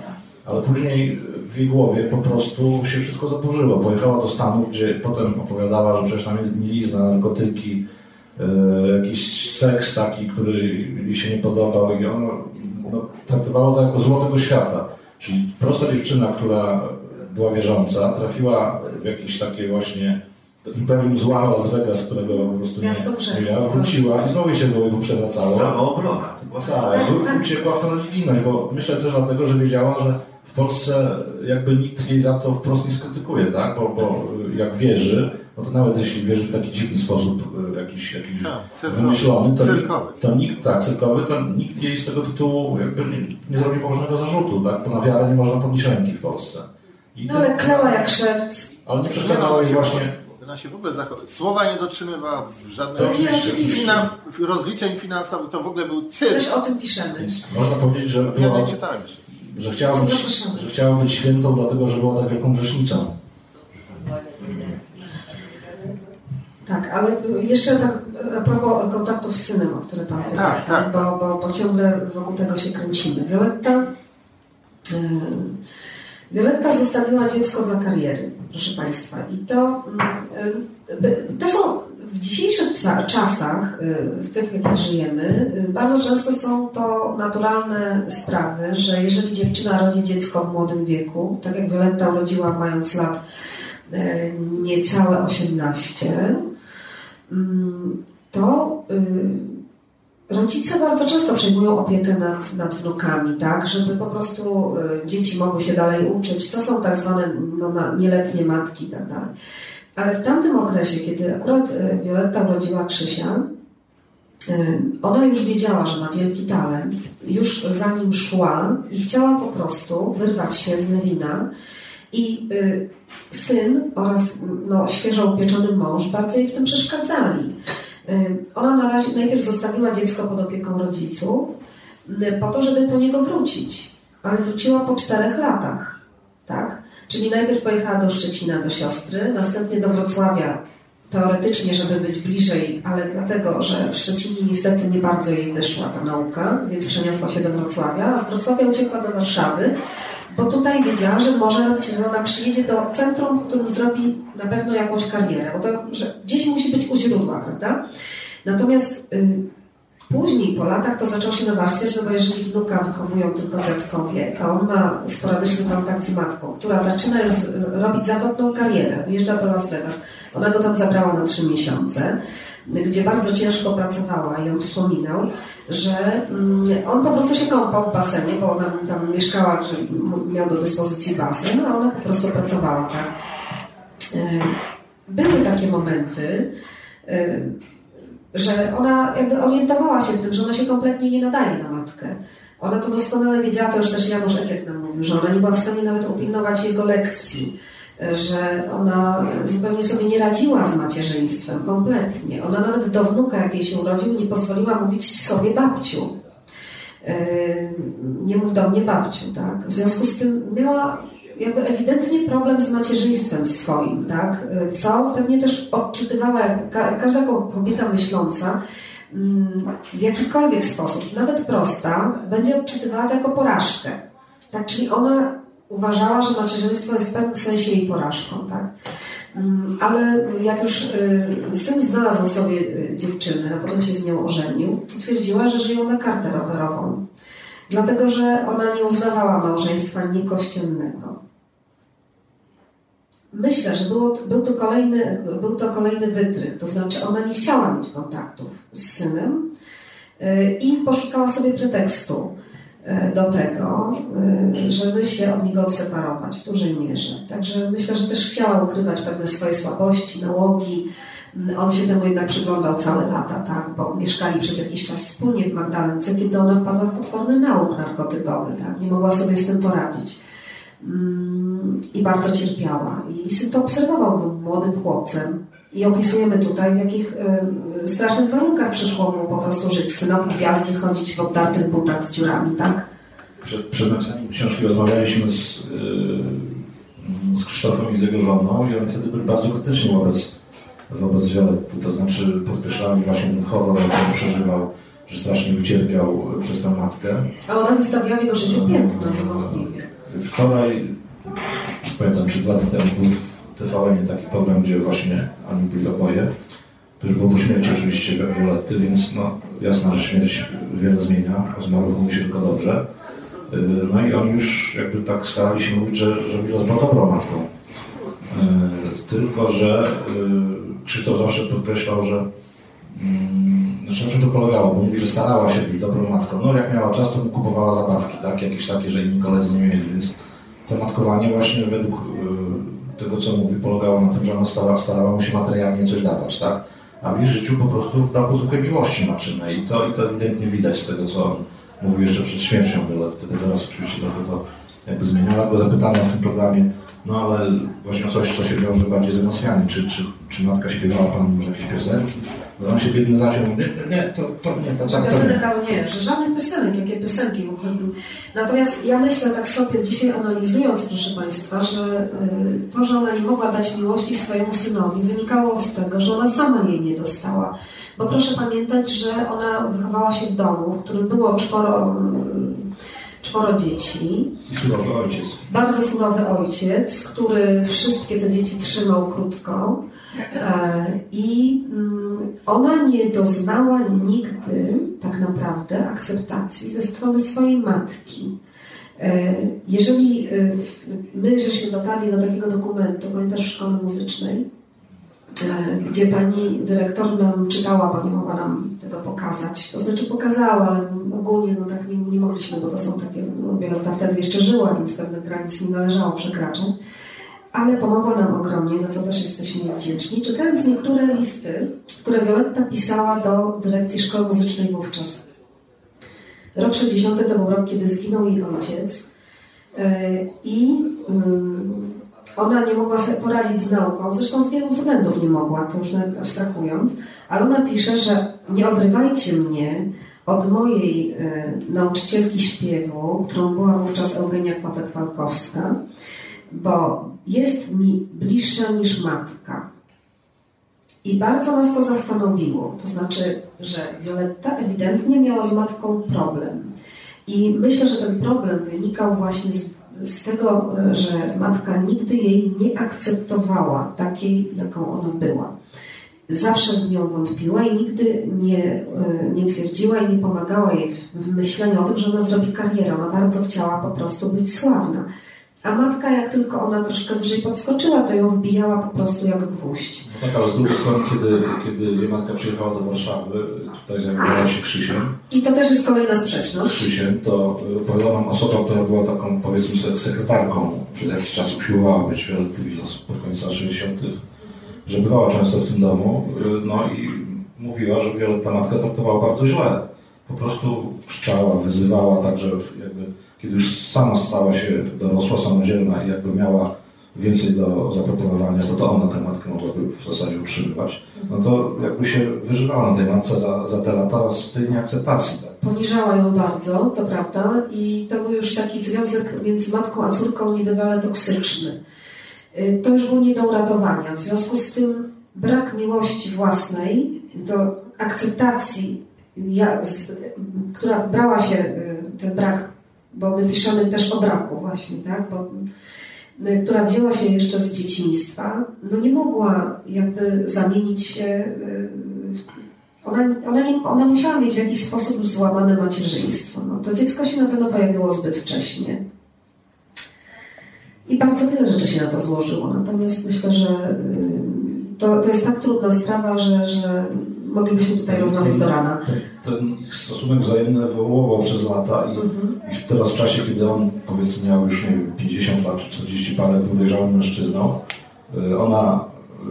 ale później w jej głowie po prostu się wszystko zaburzyło. Pojechała do Stanów, gdzie potem opowiadała, że przecież tam jest mielizna, narkotyki, y, jakiś seks taki, który jej się nie podobał i ona no, traktowała to jako złotego świata. Czyli prosta dziewczyna, która była wierząca, trafiła w jakieś takie właśnie imperium zła Las Vegas, którego po prostu nie, nie miała, wróciła i znowu się do niego przewracało. Samoobrona. Tak, i uciekła w tą religijność, bo myślę też dlatego, że wiedziała, że w Polsce jakby nikt jej za to wprost nie skrytykuje, tak? Bo, bo jak wierzy, no to nawet jeśli wierzy w taki dziwny sposób, e, jakiś, jakiś tak, wymyślony, to, to nikt, tak, cyrkowy, to nikt jej z tego tytułu jakby nie, nie zrobi poważnego zarzutu, tak? Bo na wiarę nie można podnieść ręki w Polsce. I no ale klała jak szewc. Ale nie przeszkadzało jej właśnie ona się w ogóle zachowywać. Słowa nie dotrzymywała w żadnym finan... rozliczeń finansowych, to w ogóle był cyrk. Też o tym piszemy. Można powiedzieć, że, była, ja nie czytałem że, chciała być, że chciała być świętą, dlatego że była tak wielką grzesznicą. Tak, ale jeszcze tak a propos kontaktów z synem, o które Pan pytał, tak, tak. Bo, bo, bo ciągle wokół tego się kręcimy. Violetta, yy, Violetta zostawiła dziecko dla kariery, proszę Państwa. I to, mm, to są w dzisiejszych czasach, y, w tych, w jakich żyjemy, y, bardzo często są to naturalne sprawy, że jeżeli dziewczyna rodzi dziecko w młodym wieku, tak jak Violetta urodziła mając lat y, niecałe 18, mm, to Rodzice bardzo często przejmują opiekę nad, nad wnukami, tak, żeby po prostu dzieci mogły się dalej uczyć. To są tak zwane no, nieletnie matki i tak dalej. Ale w tamtym okresie, kiedy akurat y, Violetta urodziła Krzysia, y, ona już wiedziała, że ma wielki talent, już za nim szła i chciała po prostu wyrwać się z Lewina i syn oraz no, świeżo upieczony mąż bardzo jej w tym przeszkadzali. Ona na razie najpierw zostawiła dziecko pod opieką rodziców po to, żeby po niego wrócić, ale wróciła po czterech latach, tak? Czyli najpierw pojechała do Szczecina do siostry, następnie do Wrocławia, teoretycznie, żeby być bliżej, ale dlatego, że w Szczecinie niestety nie bardzo jej wyszła ta nauka, więc przeniosła się do Wrocławia, a z Wrocławia uciekła do Warszawy, bo tutaj wiedziała, że może ona przyjedzie do centrum, w którym zrobi na pewno jakąś karierę, bo to, że gdzieś musi być u źródła, prawda? Natomiast y, później, po latach, to zaczął się nawarstwiać, no bo jeżeli wnuka wychowują tylko dziadkowie, a on ma sporadyczny kontakt z matką, która zaczyna robić zawodną karierę, wyjeżdża do Las Vegas, ona go tam zabrała na trzy miesiące, gdzie bardzo ciężko pracowała i on wspominał, że mm, on po prostu się kąpał w basenie, bo ona tam mieszkała, że miał do dyspozycji basen, a ona po prostu pracowała, tak. E, były takie momenty, e, że ona jakby orientowała się w tym, że ona się kompletnie nie nadaje na matkę. Ona to doskonale wiedziała, to już też Janusz Ekiet nam mówił, że ona nie była w stanie nawet upilnować jego lekcji że ona zupełnie sobie nie radziła z macierzyństwem, kompletnie. Ona nawet do wnuka, jakiej się urodził, nie pozwoliła mówić sobie babciu. Yy, nie mów do mnie babciu, tak? W związku z tym miała jakby ewidentnie problem z macierzyństwem swoim, tak? Co pewnie też odczytywała, każda kobieta myśląca, mm, w jakikolwiek sposób, nawet prosta, będzie odczytywała to jako porażkę. Tak, czyli ona uważała, że macierzyństwo jest w pewnym sensie jej porażką, tak? Mm, ale jak już y, syn znalazł sobie y, dziewczynę, a potem się z nią ożenił, to twierdziła, że żyją na kartę rowerową. Dlatego, że ona nie uznawała małżeństwa niekościelnego. Myślę, że było, był, to kolejny, był to kolejny wytrych, to znaczy ona nie chciała mieć kontaktów z synem y, i poszukała sobie pretekstu E, do tego, e, żeby się od niego odseparować w dużej mierze. Także myślę, że też chciała ukrywać pewne swoje słabości, nałogi, On się temu jednak przyglądał całe lata, tak, bo mieszkali przez jakiś czas wspólnie w Magdalence, kiedy ona wpadła w potworny nauk narkotykowy, tak, nie mogła sobie z tym poradzić. Mm, I bardzo cierpiała. I syn to obserwował, był młodym chłopcem. I opisujemy tutaj, w jakich y, strasznych warunkach przyszło mu po prostu żyć. Synowi gwiazdy chodzić w obdartych butach z dziurami, tak? Przed, przed napisaniem książki rozmawialiśmy z, yy, z Krzysztofem i z jego żoną i oni wtedy byli bardzo krytyczni wobec, wobec Violetty. To znaczy podkreślali właśnie ten horror, jaki przeżywał, że strasznie wycierpiał przez tę matkę. A ona zostawiła w jego życiu piętno, niewątpliwie. Wczoraj, pamiętam, czy dwa dni temu był w TVN taki program, gdzie właśnie oni byli oboje. To już było po śmierci oczywiście Violetty, więc no, jasne, że śmierć wiele zmienia. Zmarł mówi się tylko dobrze. Y, no i oni już jakby tak starali się mówić, że, że Wilos była dobrą matką. Y, tylko, że Krzysztof zawsze podkreślał, że mm, znaczy na czym to polegało, bo mówi, że starała się być dobrą matką. No jak miała czas, to mu kupowała zabawki, tak? Jakieś takie, że inni koledzy nie mieli, więc to matkowanie właśnie według tego, co mówi, polegało na tym, że ona starała, starała mu się materialnie coś dawać, tak? A w jej życiu po prostu brakło zwykłej miłości matczynej i to, i to ewidentnie widać z tego, co on mówił jeszcze przed śmiercią wiele lat. Teraz oczywiście trochę to jakby zmieniło. Go zapytano w tym programie, no ale właśnie coś, co się wiąże bardziej z emocjami. Czy, czy, czy matka śpiewała Panu może jakieś piosenki? No on się biedny zaciął, nie, nie, to, to nie, to tak Piosenek, ale nie, że żadnych piosenek, jakie piosenki w ogóle. Natomiast ja myślę tak sobie dzisiaj analizując, proszę Państwa, że y, to, że ona nie mogła dać miłości swojemu synowi wynikało z tego, że ona sama jej nie dostała. Bo proszę pamiętać, że ona wychowała się w domu, w którym było czworo, czworo dzieci. Surowy ojciec. Bardzo surowy ojciec, który wszystkie te dzieci trzymał krótko. E, I mm, ona nie doznała nigdy tak naprawdę akceptacji ze strony swojej matki. E, jeżeli e, my żeśmy dotarli do takiego dokumentu, pamiętasz w szkole muzycznej, gdzie pani dyrektor nam czytała, bo nie mogła nam tego pokazać. To znaczy pokazała, ale ogólnie no tak nie, nie mogliśmy, bo to są takie, no, Wioletta wtedy jeszcze żyła, więc pewnych granic nie należało przekraczać. Ale pomogła nam ogromnie, za co też jesteśmy wdzięczni. Czytając niektóre listy, które Violetta pisała do dyrekcji szkoły muzycznej wówczas. Rok 60 to był rok, kiedy zginął jej ojciec. E, I mm, ona nie mogła sobie poradzić z nauką, zresztą z wielu względów nie mogła, to już nawet abstrahując, ale ona pisze, że nie odrywajcie mnie od mojej y, nauczycielki śpiewu, którą była wówczas Eugenia Kłapek-Walkowska, bo jest mi bliższa niż matka. I bardzo nas to zastanowiło. To znaczy, że Violetta ewidentnie miała z matką problem. I myślę, że ten problem wynikał właśnie z z tego, że matka nigdy jej nie akceptowała takiej, jaką ona była. Zawsze w nią wątpiła i nigdy nie, nie twierdziła i nie pomagała jej w myśleniu o tym, że ona zrobi karierę. Ona bardzo chciała po prostu być sławna. A matka, jak tylko ona troszkę wyżej podskoczyła, to ją wbijała po prostu jak gwóźdź. No tak, ale z drugiej strony, kiedy, kiedy jej matka przyjechała do Warszawy, tutaj zajmowała się Krzysiem. I to też jest kolejna sprzeczność. Krzysiem, to opowiadała nam osobą, która była taką, powiedzmy, sekretarką. Przez jakiś czas usiłowała być Violetty Wills pod koniec lat 60., że bywała często w tym domu. No i mówiła, że Violetta matka traktowała bardzo źle. Po prostu krzyczała, wyzywała, także jakby kiedy już sama stała się dorosła, samodzielna i jakby miała więcej do zaproponowania, bo to ona tę matkę mogłaby w zasadzie utrzymywać, no to jakby się wyżywała na tej matce za, za te lata z tej nieakceptacji. Tak? Poniżała ją bardzo, to prawda, i to był już taki związek między matką a córką niebywale toksyczny. Y, to już było nie do uratowania. W związku z tym brak miłości własnej do akceptacji, która brała się, y, ten brak bo my piszemy też o braku właśnie, tak? Bo, y, która wzięła się jeszcze z dzieciństwa, no nie mogła jakby zamienić się y, ona, ona, nie, ona musiała mieć w jakiś sposób złamane macierzyństwo. No, to dziecko się na pewno pojawiło zbyt wcześnie. I bardzo wiele rzeczy się na to złożyło. Natomiast myślę, że y, to, to jest tak trudna sprawa, że, że moglibyśmy tutaj rozmawiać do rana. Ten ich stosunek wzajemny ewoluował przez lata i, mhm. i teraz w czasie, kiedy on powiedzmy miał już nie wiem, 50 lat czy 40 parę, był dojrzałym mężczyzną, y, ona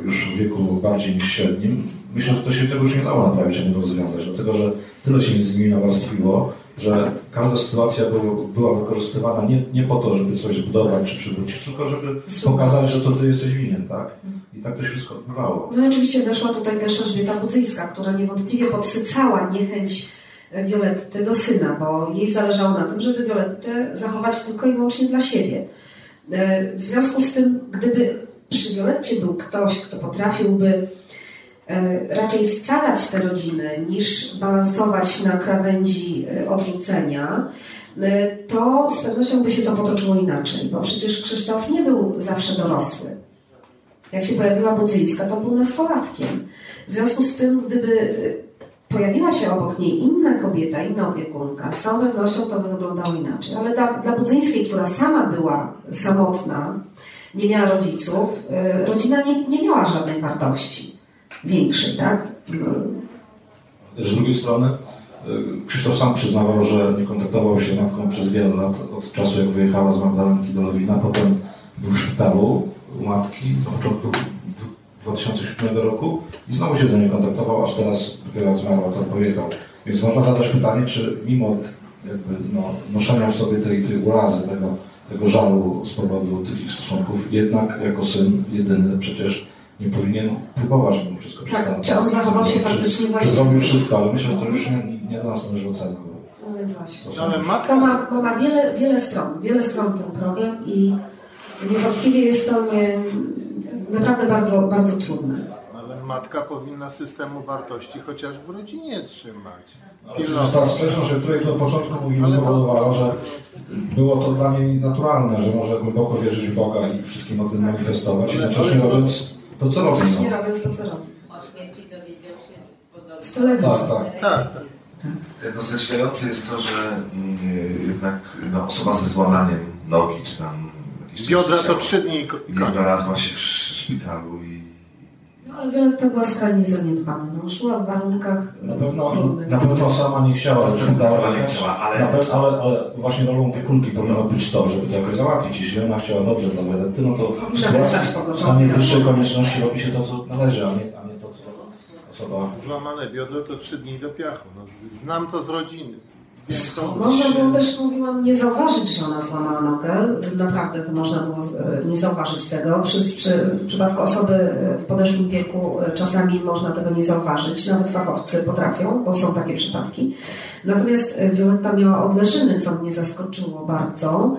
już w wieku bardziej niż średnim, myślę, że to się tego już nie dało naprawić, ani rozwiązać, dlatego że tyle się między nimi nawarstwiło, że każda sytuacja była wykorzystywana nie, nie po to, żeby coś zbudować czy przywrócić, tylko żeby pokazać, że to ty jesteś winien, tak? I tak to się wszystko odbywało. No i oczywiście weszła tutaj też Elżbieta Budzyńska, która niewątpliwie podsycała niechęć Violetty do syna, bo jej zależało na tym, żeby Violettę zachować tylko i wyłącznie dla siebie. E, w związku z tym, gdyby przy Violetcie był ktoś, kto potrafiłby raczej scalać tę rodzinę niż balansować na krawędzi e, odrzucenia, to z pewnością by się to potoczyło inaczej, bo przecież Krzysztof nie był zawsze dorosły. Jak się pojawiła Budzyńska, to był nastolatkiem. W związku z tym, gdyby pojawiła się obok niej inna kobieta, inna opiekunka, z całą pewnością to by wyglądało inaczej. Ale dla, dla Budzyńskiej, która sama była samotna, nie miała rodziców, rodzina nie, nie miała żadnej wartości większej, tak? Też z drugiej strony y, Krzysztof sam przyznawał, że nie kontaktował się z matką przez wiele lat, od czasu jak wyjechała z Magdalenki do Lewina, potem był w szpitalu u matki na początku 2007 roku i znowu się do niej kontaktował, aż teraz dopiero jak zmarła, to pojechał. Więc można zadać pytanie, czy mimo jakby, no, noszenia w sobie tej, tej urazy, tego, tego żalu z powodu tych stosunków, jednak jako syn jedyny przecież nie powinien próbować mimo wszystko Tak, czy on zachował się faktycznie właściwie? Zrobił wszystko, ale myślę, że to już nie, nie do nas należy ocenić. No więc właśnie. Ale matka... To ma, ma wiele, wiele stron, wiele stron ten problem i niewątpliwie jest to nie, naprawdę bardzo, bardzo trudne. Ale matka powinna systemu wartości chociaż w rodzinie trzymać. No, ta sprzeczność, o której od początku mówimy, powodowała, że było to dla niej naturalne, że może głęboko wierzyć w Boga i wszystkim o tym manifestować, jednocześnie robiąc to, co robi. Jednocześnie no. robiąc to, co robi. O śmierci dowiedział się telewizji. Tak, tak. tak. No zadziwiające jest to, że mm, jednak no, osoba ze złamaniem nogi, czy tam Biodra to trzy dni. Nie znalazła się w szpitalu i... No ale Violetta była skrajnie zaniedbana. No, szła w warunkach Na pewno, na pewno sama nie chciała. Sama nie chciała, ale... Pewno, ale, ale właśnie rolą opiekunki powinno być to, żeby to jakoś załatwić. Jeśli ona chciała dobrze dla Violetty, no to w stanie wyższej konieczności robi się to, co należy, a nie, a nie to, co osoba... Złamane biodro to trzy dni do piachu. No, znam to z rodziny. Można było też, mówiłam, nie zauważyć, że ona złamała nogę. Naprawdę to można było e, nie zauważyć tego. Przy, przy, w przypadku osoby e, w podeszłym wieku e, czasami można tego nie zauważyć. Nawet fachowcy potrafią, bo są takie przypadki. Natomiast Violetta miała odleżyny, co mnie zaskoczyło bardzo.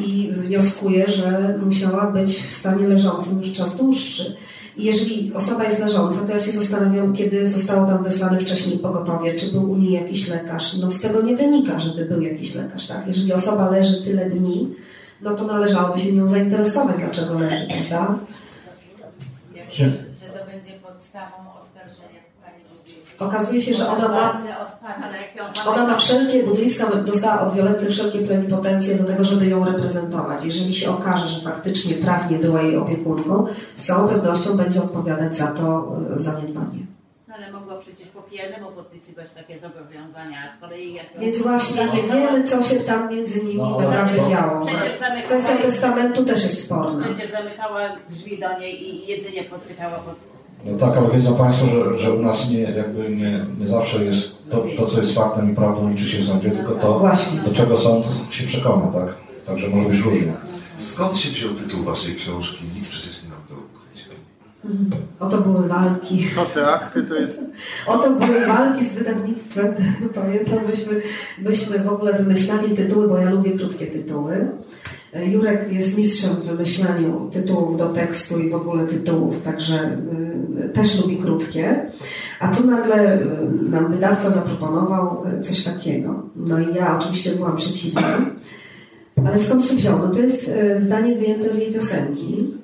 I, I wnioskuję, że musiała być w stanie leżącym już czas dłuższy. Jeżeli osoba jest leżąca, to ja się zastanawiam, kiedy zostało tam wezwane wcześniej pogotowie, czy był u niej jakiś lekarz. No z tego nie wynika, żeby był jakiś lekarz, tak? Jeżeli osoba leży tyle dni, no to należałoby się nią zainteresować, dlaczego leży, prawda? Że, że to będzie podstawą Okazuje się, że ona ma, ona ma wszelkie, buddyjska dostała od Violetty wszelkie plenipotencje do tego, żeby ją reprezentować. Jeżeli się okaże, że faktycznie prawnie była jej opiekunką, z całą pewnością będzie odpowiadać za to e, zaniedbanie. No ale mogła przecież po pijanemu podpisywać takie zobowiązania, a z kolei jak... Więc właśnie nie wiemy, co się tam między nimi no, naprawdę działo. Kwestia testamentu też jest sporna. Przecież zamykała drzwi do niej i jedynie podpytała pod no tak, ale wiedzą Państwo, że, że u nas nie, jakby nie, nie zawsze jest to, to, co jest faktem i prawdą liczy się w sądzie, tylko to, Właśnie. do czego sąd się przekona, tak? Także może być różnie. Skąd się wziął tytuł Waszej książki? Nic przecież nie mam do ukrycia. Mhm. Oto były walki. No te akty to jest... (laughs) Oto były walki z wydawnictwem. (laughs) Pamiętam, myśmy, myśmy w ogóle wymyślali tytuły, bo ja lubię krótkie tytuły. Jurek jest mistrzem w wymyślaniu tytułów do tekstu i w ogóle tytułów, także y, też lubi krótkie. A tu nagle y, nam wydawca zaproponował coś takiego. No i ja oczywiście byłam przeciwna. Ale skąd się wziął? No to jest zdanie wyjęte z jej piosenki.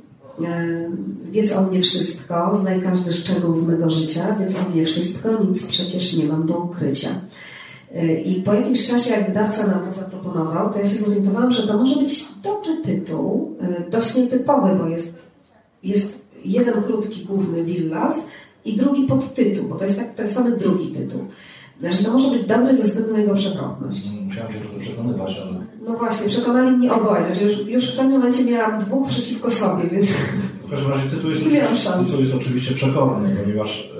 Wiedz o mnie wszystko, znaj każdy szczegół z mego życia, wiedz o mnie wszystko, nic przecież nie mam do ukrycia. I po jakimś czasie, jak wydawca nam to zaproponował, to ja się zorientowałam, że to może być dobry tytuł, y, dość nietypowy, bo jest, jest jeden krótki główny Villas i drugi podtytuł, bo to jest tak, tak zwany drugi tytuł. Że to może być dobry ze względu na jego przewrotność. Musiałam się trochę przekonywać, ale No właśnie, przekonali mnie oboje. Znaczy już, już w pewnym momencie miałam dwóch przeciwko sobie, więc... W każdym razie tytuł jest, (laughs) oczywiście, tytuł jest oczywiście przekorny, ponieważ...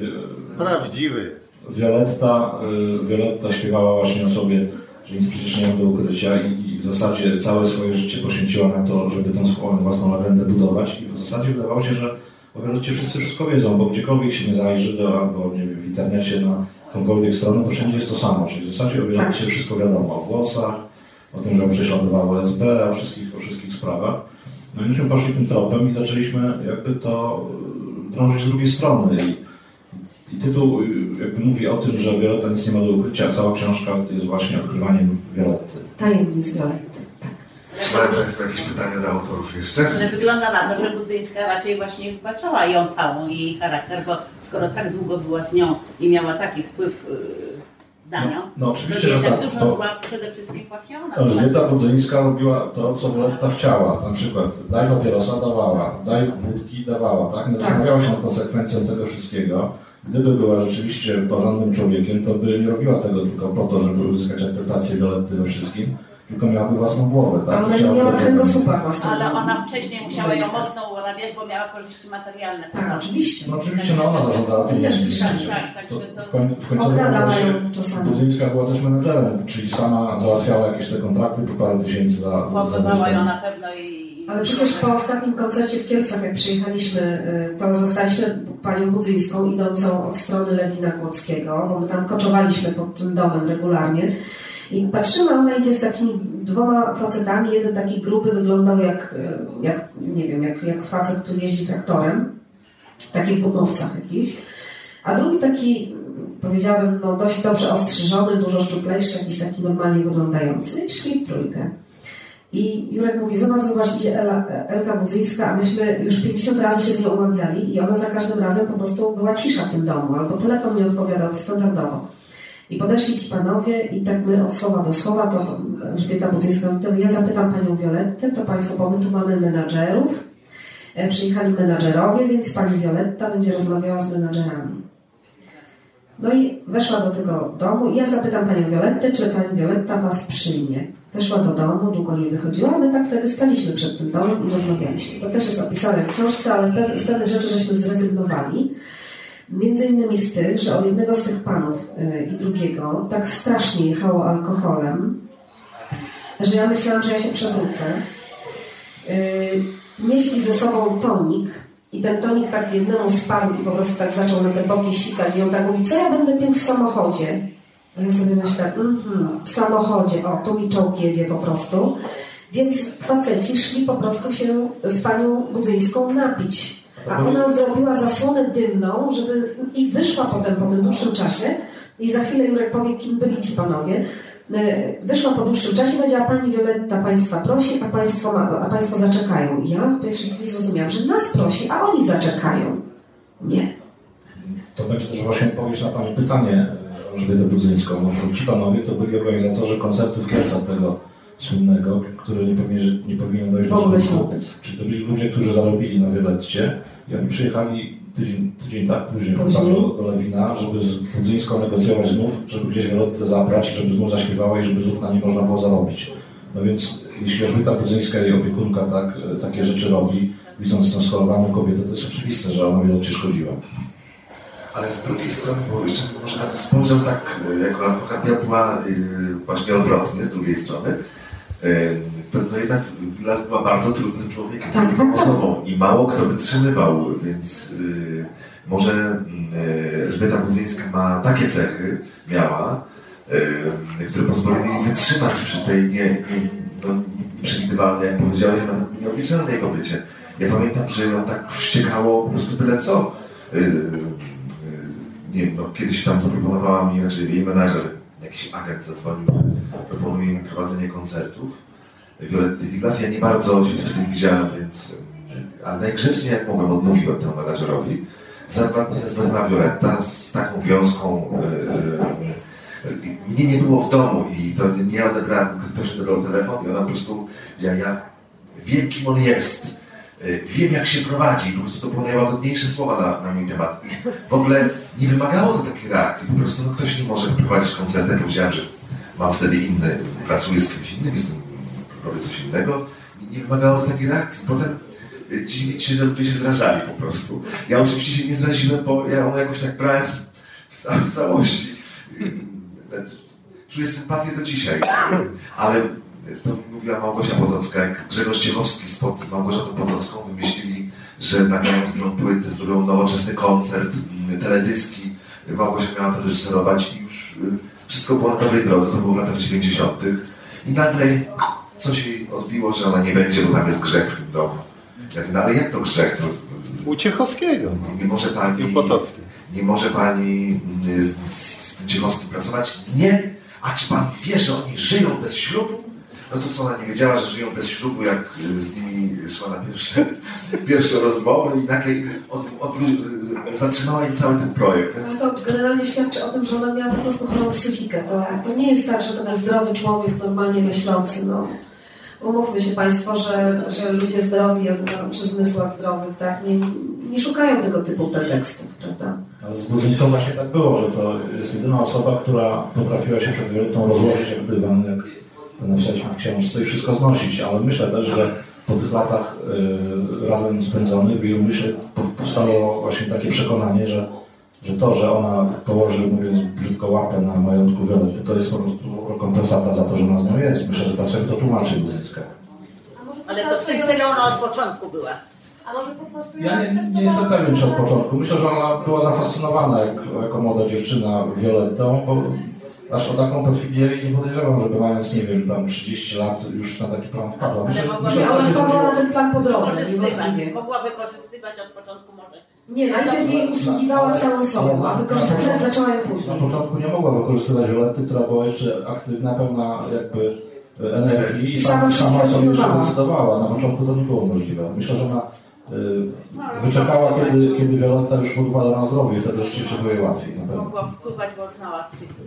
Yy, Prawdziwy. Violetta, yy, Violetta śpiewała właśnie o sobie, że nic przecież nie ma do ukrycia i, i, w zasadzie całe swoje życie poświęciła na to, żeby tą swoją własną legendę budować i w zasadzie wydawało się, że o Violetcie wszyscy wszystko wiedzą, bo gdziekolwiek się nie zajrzy, do, albo nie wiem, w internecie na jakąkolwiek stronę, to wszędzie jest to samo, czyli w zasadzie o Violetcie tak. wszystko wiadomo, o włosach, o tym, że prześladowało SB, o wszystkich, o wszystkich sprawach. No i myśmy poszli tym tropem i zaczęliśmy jakby to e, drążyć z drugiej strony. I, i tytuł e, jakby mówi o tym, że Violetta nic nie ma do ukrycia, cała książka jest właśnie odkrywaniem Violetty. Tajemnic Violetty, tak. Czy mają Państwo jakieś pytania do autorów jeszcze? Że wygląda na to, że Budzyńska raczej właśnie wybaczała ją całą jej charakter, bo skoro tak długo była z nią i miała taki wpływ e, dania. No, no oczywiście, że tak. Dużo bo zła przede wszystkim właśnie ona. Elżbieta Budzyńska robiła to, co Violetta chciała. Na przykład daj papierosa, dawała, daj wódki, dawała, tak? Nie zastanawiała się nad konsekwencją tego wszystkiego. Gdyby była rzeczywiście porządnym człowiekiem, to by nie robiła tego tylko po to, żeby uzyskać akceptację Violetty we wszystkim, tylko miałaby własną głowę. Tak? Ona nie miała kręgosłupa własnego. Ale ona wcześniej musiała ją mocno ułanawiać, bo miała korzyści materialne. Tak, oczywiście. No oczywiście, no ona zarządzała tym też tak, tak, tak, to w, koń, w końcu Budzyńska była też menedżerem, czyli sama załatwiała jakieś te kontrakty po parę tysięcy za... Mocowała ją na pewno i... Ale przecież po ostatnim koncercie w Kielcach, jak przyjechaliśmy, y, to zostaliśmy panią Budzyńską idącą od strony Lewina Kłodzkiego, bo my tam koczowaliśmy pod tym domem regularnie. I patrzymy, ona idzie z takimi dwoma facetami. Jeden taki gruby wyglądał jak, jak nie wiem, jak, jak facet, który jeździ traktorem, w takich gumowcach jakichś. A drugi taki, powiedziałabym, no dość dobrze ostrzyżony, dużo szczuplejszy, jakiś taki normalnie wyglądający. I szli w trójkę. I Jurek mówi, zobacz, zobacz, idzie Ela, Elka Budzyńska, a myśmy już 50 razy się z nią umawiali i ona za każdym razem po prostu była cisza w tym domu, albo telefon nie odpowiadał standardowo. I podeszli ci panowie i tak my od słowa do słowa, to Elżbieta Budzyńska to ja zapytam panią Violettę, to państwo, bo my tu mamy menadżerów, e, przyjechali menadżerowie, więc pani Violetta będzie rozmawiała z menadżerami. No i weszła do tego domu i ja zapytam panią Violettę, czy pani Violetta was przyjmie. Weszła do domu, długo nie wychodziła, my tak wtedy staliśmy przed tym domem i rozmawialiśmy. To też jest opisane w książce, ale z pewnych rzeczy żeśmy zrezygnowali. Między innymi z tych, że od jednego z tych panów yy, i drugiego tak strasznie jechało alkoholem, że ja myślałam, że ja się przewrócę. Yy, nieśli ze sobą tonik i ten tonik tak jednemu spadł i po prostu tak zaczął na te boki sikać i on tak mówi, co ja będę pił w samochodzie? A ja sobie myślę, mm -hmm, w samochodzie, o, tu mi czołg jedzie po prostu. Więc faceci szli po prostu się z panią Budzyńską napić a ona zrobiła zasłonę dymną, żeby i wyszła potem po tym dłuższym czasie i za chwilę Jurek powie, kim byli ci panowie. E, wyszła po dłuższym czasie i powiedziała, pani Wioletta Państwa prosi, a Państwo, ma, a państwo zaczekają. I ja w pierwszej chwili zrozumiałam, że nas prosi, a oni zaczekają. Nie. To będzie też właśnie odpowiedź na Pani pytanie, Elżbietę Budzyńską. No, ci panowie to byli organizatorzy koncertu w Kielcach tego słynnego, który nie powinien, nie powinien dojść do skutku. Czyli to byli ludzie, którzy zarobili na Wioletcie i oni przyjechali tydzień, tydzień tak, później, później. Do, do Lewina, żeby z Budzyńską negocjować znów, żeby gdzieś Violettę zabrać, żeby znów zaśpiewała i żeby znów na nie można było zarobić. No więc jeśli Elżbieta Budzyńska i opiekunka tak, takie rzeczy robi, widząc tę schorowaną kobietę, to jest oczywiste, że ona Violetcie szkodziła. Ale z drugiej strony, bo jeszcze może na to spojrzał tak jako adwokat diabła właśnie odwrotnie, z drugiej strony, to, to jednak Las była bardzo trudnym człowiekiem, tak, trudną osobą i mało kto wytrzymywał, więc może yy, Elżbieta Budzyńska ma takie cechy, miała, które pozwoliły jej wytrzymać przy tej nie, nie, no, nieprzewidywalnej, jak powiedziałeś, nawet nieobliczalnej kobiecie. Ja pamiętam, że ją tak wściekało po prostu byle co. Nie wiem, no, kiedyś tam zaproponowała mi, znaczy jej menadżer, jakiś agent zadzwonił, proponuje mi prowadzenie koncertów Violetty Viglas. Ja nie bardzo się w tym widziałem, więc ale najgrzeczniej jak mogłem odmówiłem temu menadżerowi. Za dwa dni zadzwoniła Violetta z taką wiązką. Yy, mnie nie było w domu i to nie odebrałem, ktoś odebrał telefon i ona po prostu, ja, ja wiem kim on jest E, wiem jak się prowadzi, po prostu to było najłagodniejsze słowa na, na mój temat. I w ogóle nie wymagało to takiej reakcji, po prostu no, ktoś nie może prowadzić koncertu, powiedziałem, że mam wtedy inny, pracuję z kimś innym, jestem, robię coś innego. Nie wymagało to takiej reakcji. Potem y, się, że ludzie się zrażali po prostu. Ja oczywiście się nie zraziłem, bo ja ją jakoś tak brałem w, ca w całości. Czuję sympatię do dzisiaj, ale to mówiła Małgosia Potocka, jak Grzegorz Ciechowski spod Małgorzatą Potocką wymyślili, że nagrają no, płytę, zrobią nowoczesny koncert, teledyski. Małgosia miała to reżyserować i już y, wszystko było na dobrej drodze, to było w latach 90. I nagle coś jej odbiło, że ona nie będzie, bo tam jest grzech w tym domu. Ja mówię, no ale jak to grzech? To, U Ciechowskiego. Nie, nie może pani... I Potocki. Nie może pani y, z, z tym Ciechowskim pracować? Nie. A czy pan wie, że oni żyją bez ślubu? No to co, ona nie wiedziała, że żyją bez ślubu, jak y, z nimi szła na pierwsze, (laughs) pierwsze rozmowy i nagle od, od, zatrzymała im cały ten projekt. Więc... No to generalnie świadczy o tym, że ona miała po prostu chorą psychikę. To, to nie jest tak, że to był zdrowy człowiek, normalnie myślący. No. Umówmy się Państwo, że, że ludzie zdrowi, no, przy zmysłach zdrowych, tak, nie, nie szukają tego typu pretekstów, prawda? Ale z Budzyńską właśnie tak było, że to jest jedyna osoba, która potrafiła się przed Violettą rozłożyć jak dywan, jak to napisaliśmy w książce i wszystko znosić, ale myślę też, że po tych latach y, razem spędzonych w jej umyśle powstało właśnie takie przekonanie, że, że to, że ona położy, mówiąc brzydko, łapę na majątku Violetty, to jest po prostu rekompensata za to, że ona z nią jest. Myślę, że tak sobie to tłumaczy Budzyńska. Ale to w tym celu ona od początku była. A może po prostu ja nie, nie jestem pewien, czy od początku. Myślę, że ona była zafascynowana jak, jako młoda dziewczyna Violettą, bo aż o taką perfilię nie podejrzewam, żeby mając, nie wiem, tam 30 lat już na taki plan wpadła. Myślę, ale wpadła na ten plan po drodze, niewątpliwie. Mogła wykorzystywać od początku może. Nie, najpierw jej usługiwała całą sobą, a wykorzystywać zaczęła ją później. Na początku nie mogła wykorzystywać Violetty, która była jeszcze aktywna, pełna jakby energii i, sama, sama sobie jeszcze decydowała. Na początku to nie było możliwe. Myślę, że ona wyczekała, kiedy, kiedy Violetta już podkłada na zdrowie i wtedy rzeczywiście było jej łatwiej. Mogła wpływać, bo znała psychikę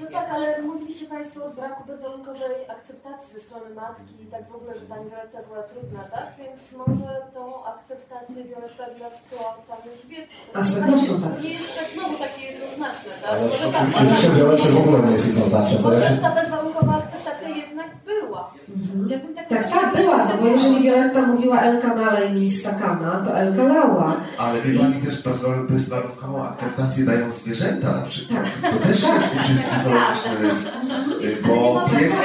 No tak, ale mówiliście Państwo o braku bezwarunkowej akceptacji ze strony matki i tak w ogóle, że Pani Violetta była trudna, tak? Więc może tą akceptację Violetta wniosła Pani Elżbieta. A z pewnością tak. Nie jest tak znowu takie jednoznaczne, tak? Ale może tak, oczywiście Violetta w ogóle nie jest jednoznaczne. Się... ta bezwarunkowa akceptacja jednak była. Mhm. Ja tak, tak, tak, była, no bo jeżeli Violetta mówiła Elka nalej mi stakana, to Elka lała. Ale wie Pani też bezwarunkową akceptację dają zwierzęta na przykład. Tak. To też jest przecież psychologiczny rys. Bo pies,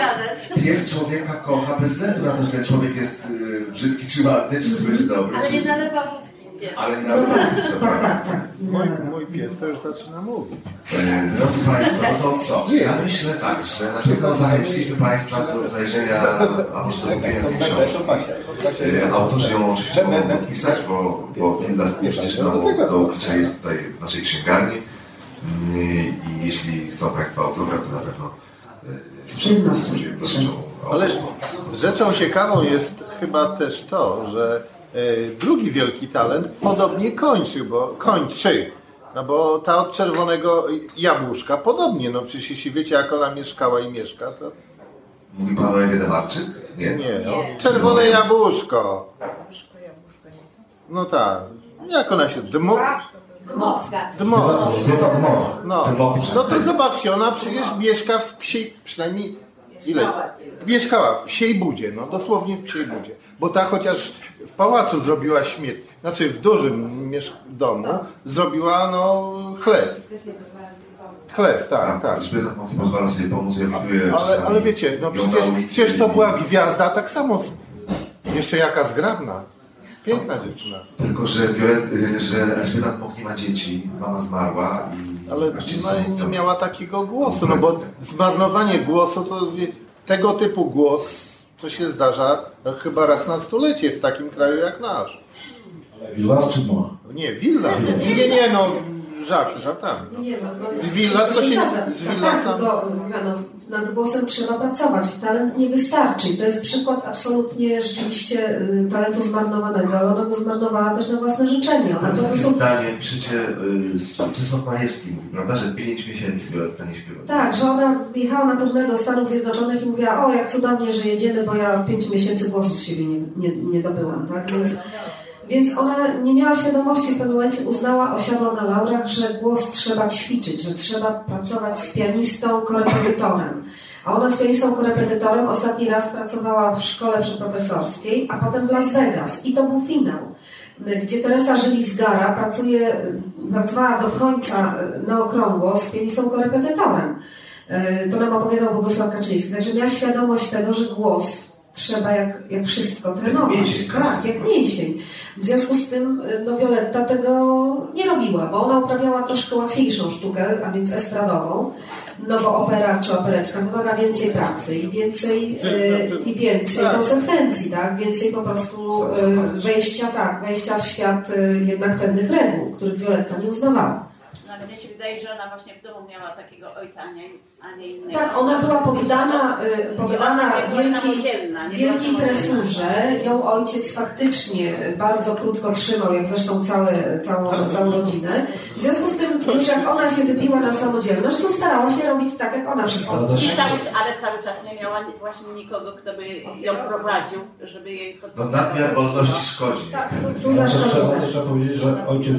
pies człowieka kocha bez względu na to, że człowiek jest y, brzydki czy ładny, czy zły, czy dobry. Ale nie nalewa wódki. Ale na no, tak, tak, tak, tak. Mój, mój pies to już zaczyna mówić. E, drodzy Państwo, no to co? Ja myślę tak, że na pewno zachęciliśmy Państwa do znalezienia, a może do kupienia tej książki. E, autorzy ją oczywiście mogą podpisać, bo, bo Willa przecież do, do ukrycia jest tutaj w naszej księgarni. Mm, I jeśli chcą Państwo autograf, to na pewno e, z przyjemnością. Ale rzeczą ciekawą jest chyba też to, że drugi wielki talent podobnie kończy, bo kończy. No bo ta od czerwonego jabłuszka podobnie, no przecież jeśli wiecie jak ona mieszkała i mieszka, to... Mówi Pan o Ewie Demarczyk? Nie. Nie, no. Czerwone jabłuszko. No tak. Jak ona się... Dmo... Gmoska. Dmo. No. no to zobaczcie, ona przecież mieszka w psiej... Przynajmniej Ile? Mieszkała w psiej budzie, no dosłownie w psiej budzie. Bo ta chociaż w pałacu zrobiła śmieć, znaczy w dużym domu zrobiła no chleb. Chleb, tak, tak. Zbyt mogli pozwala sobie pomóc, ja widuję ale, ale wiecie, no przecież, przecież to była gwiazda tak samo. Jeszcze jaka zgrabna. Piękna dziewczyna. Tylko, że, że Elżbieta Mok nie ma dzieci, mama zmarła i... Ale no, nie miała takiego głosu, no bo zmarnowanie głosu to tego typu głos to się zdarza chyba raz na stulecie w takim kraju jak nasz. Ale Willas czy Moch? Nie, Willas. Nie, nie, no żart, żartami. Nie, no, no, Willas to się... Z Willasem... Nad głosem trzeba pracować. Talent nie wystarczy. I to jest przykład absolutnie rzeczywiście y, talentu zmarnowanego, ale ona go zmarnowała też na własne życzenie. Ona po prostu... zdanie, piszecie, y, Czesław Majewski mówi, prawda, że pięć miesięcy Violetta nie śpiewa. Tak, że ona jechała na turnę do Stanów Zjednoczonych i mówiła, o jak cudownie, że jedziemy, bo ja pięć miesięcy głosu z siebie nie, nie, nie dobyłam, tak? Więc więc ona nie miała świadomości, w pewnym momencie uznała, osiadła na laurach, że głos trzeba ćwiczyć, że trzeba pracować z pianistą, korepetytorem. A ona z pianistą korepetytorem ostatni raz pracowała w szkole przeprofesorskiej, a potem w Las Vegas. I to był finał, gdzie Teresa Żyli-Zgara pracuje, pracowała do końca na okrągło z pianistą korepetytorem. To nam opowiadał Bogusław Kaczyński. Także miała świadomość tego, że głos trzeba jak, jak wszystko trenować. Tak, jak mięsień. W związku z tym no, Violetta tego nie robiła, bo ona uprawiała troszkę łatwiejszą sztukę, a więc estradową. No bo opera czy operetka wymaga więcej pracy i więcej, yy, i więcej tak. konsekwencji, tak? Więcej po prostu yy, wejścia, tak, wejścia w świat yy, jednak pewnych reguł, których Violetta nie uznawała. No ale mnie się wydaje, że ona właśnie w domu miała takiego ojca, a nie. Tak, ona była poddana, y, poddana wielkiej, wielkiej tresurze. Ją ojciec faktycznie bardzo krótko trzymał, jak zresztą całe, całą, całą rodzinę. W związku z tym, już jak ona się wybiła na samodzielność, to starała się robić tak, jak ona wszystko ale, cały, ale cały czas nie miała właśnie nikogo, kto by ją prowadził, żeby jej... No nadmiar wolności szkodzi. Tak, tu, tu trzeba, trzeba powiedzieć, że ojciec,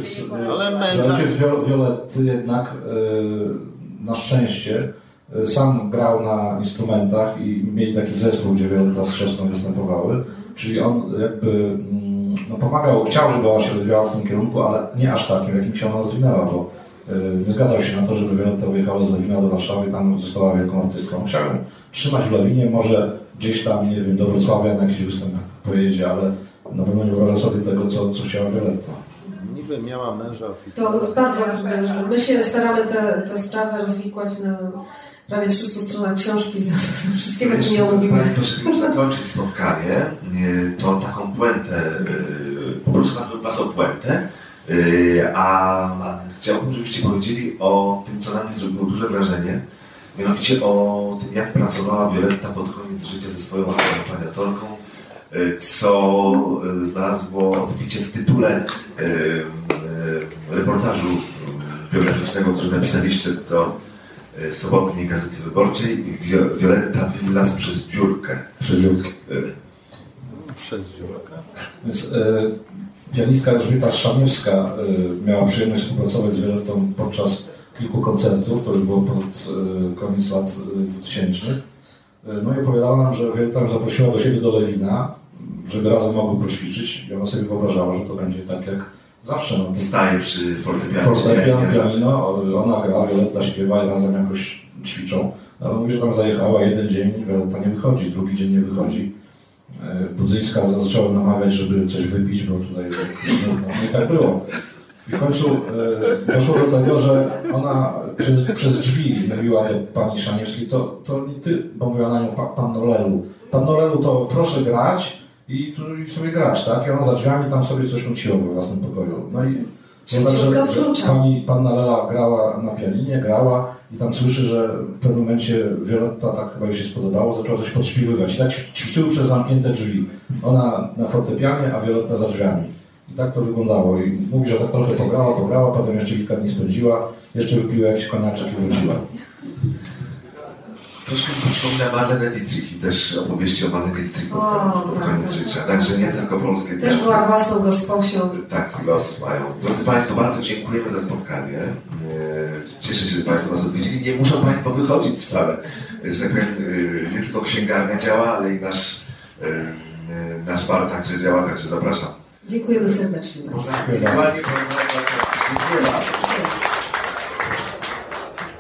że ojciec Violetty jednak yy, na szczęście sam grał na instrumentach i mieli taki zespół, gdzie Violetta z siostrą występowały, czyli on jakby mm, no, pomagał, chciał, żeby ona się rozwijała w tym kierunku, ale nie aż takim, w jakim się ona rozwinęła, bo y, nie zgadzał się na to, żeby Violetta wyjechała z Lewina do Warszawy i tam została wielką artystką. Chciał ją trzymać w Lewinie, może gdzieś tam, nie wiem, do Wrocławia na jakiś występ pojedzie, ale na pewno nie wyobraża sobie tego, co, co chciała Violetta. Niby miała męża oficera. To bardzo trudne. My się staramy tę sprawę rozwikłać na prawie 300 stronach książki z wszystkiego, co nie. Państwo, żeby zakończyć spotkanie, to taką puentę, y, poproszę Was o puentę, y, a chciałbym, żebyście powiedzieli o tym, co na mnie zrobiło duże wrażenie, mianowicie o tym, jak pracowała Violetta pod koniec życia ze swoją y, co znalazło odbicie w tytule reportażu biograficznego, który napisaliście do sobotniej Gazety Wyborczej Wioletta Villas przez dziurkę. Przez dziurkę. E, przez dziurkę. Więc e, pianistka Elżbieta Szaniewska e, miała przyjemność współpracować z Violettą podczas kilku koncertów, to już było pod e, koniec lat 2000. E, no i opowiadała nam, że Violetta ją zaprosiła do siebie do Lewina, żeby razem mogły poćwiczyć i ona sobie wyobrażała, że to będzie tak jak Zawsze. No. Staje przy fortepianie. Fortepian, pianino, ona gra, Violetta śpiewa i razem jakoś ćwiczą. Ale mówi, że tam zajechała jeden dzień, Violetta nie wychodzi, drugi dzień nie wychodzi. E, Budzyńska zaczęła namawiać, żeby coś wypić, bo tutaj smutno. No i tak było. I w końcu e, doszło do tego, że ona przez, przez drzwi mówiła do pani Szaniewskiej, to, to nie ty, bo mówiła na nią pan Norelu. Pan Norelu, to proszę grać, i, tu, i sobie grać, tak? I ona za drzwiami tam sobie coś nuciło we własnym pokoju. No i Zobacz, że pani, panna Lela grała na pianinie, grała i tam słyszy, że w pewnym momencie Violetta tak chyba jej się spodobało, zaczęła coś podśpiewywać. I tak ćwiczyły przez zamknięte drzwi. Ona na fortepianie, a Violetta za drzwiami. I tak to wyglądało. I mówi, że tak trochę pograła, pograła, potem jeszcze kilka dni spędziła, jeszcze wypiła jakiś koniaczek i wróciła. Troszkę mi przypomina Marlene Dietrich i też opowieści o Marlene Dietrich pod koniec, pod tak, koniec tak. życia. Także nie tylko polskie Też była własną gosposią. Tak, los mają. Drodzy Państwo, bardzo dziękujemy za spotkanie. Cieszę się, że Państwo nas odwiedzili. Nie muszą Państwo wychodzić wcale. Że tak powiem, nie tylko księgarnia działa, ale i nasz, nasz bar także działa, także zapraszam. Dziękujemy serdecznie. Można Dziękuję bardzo.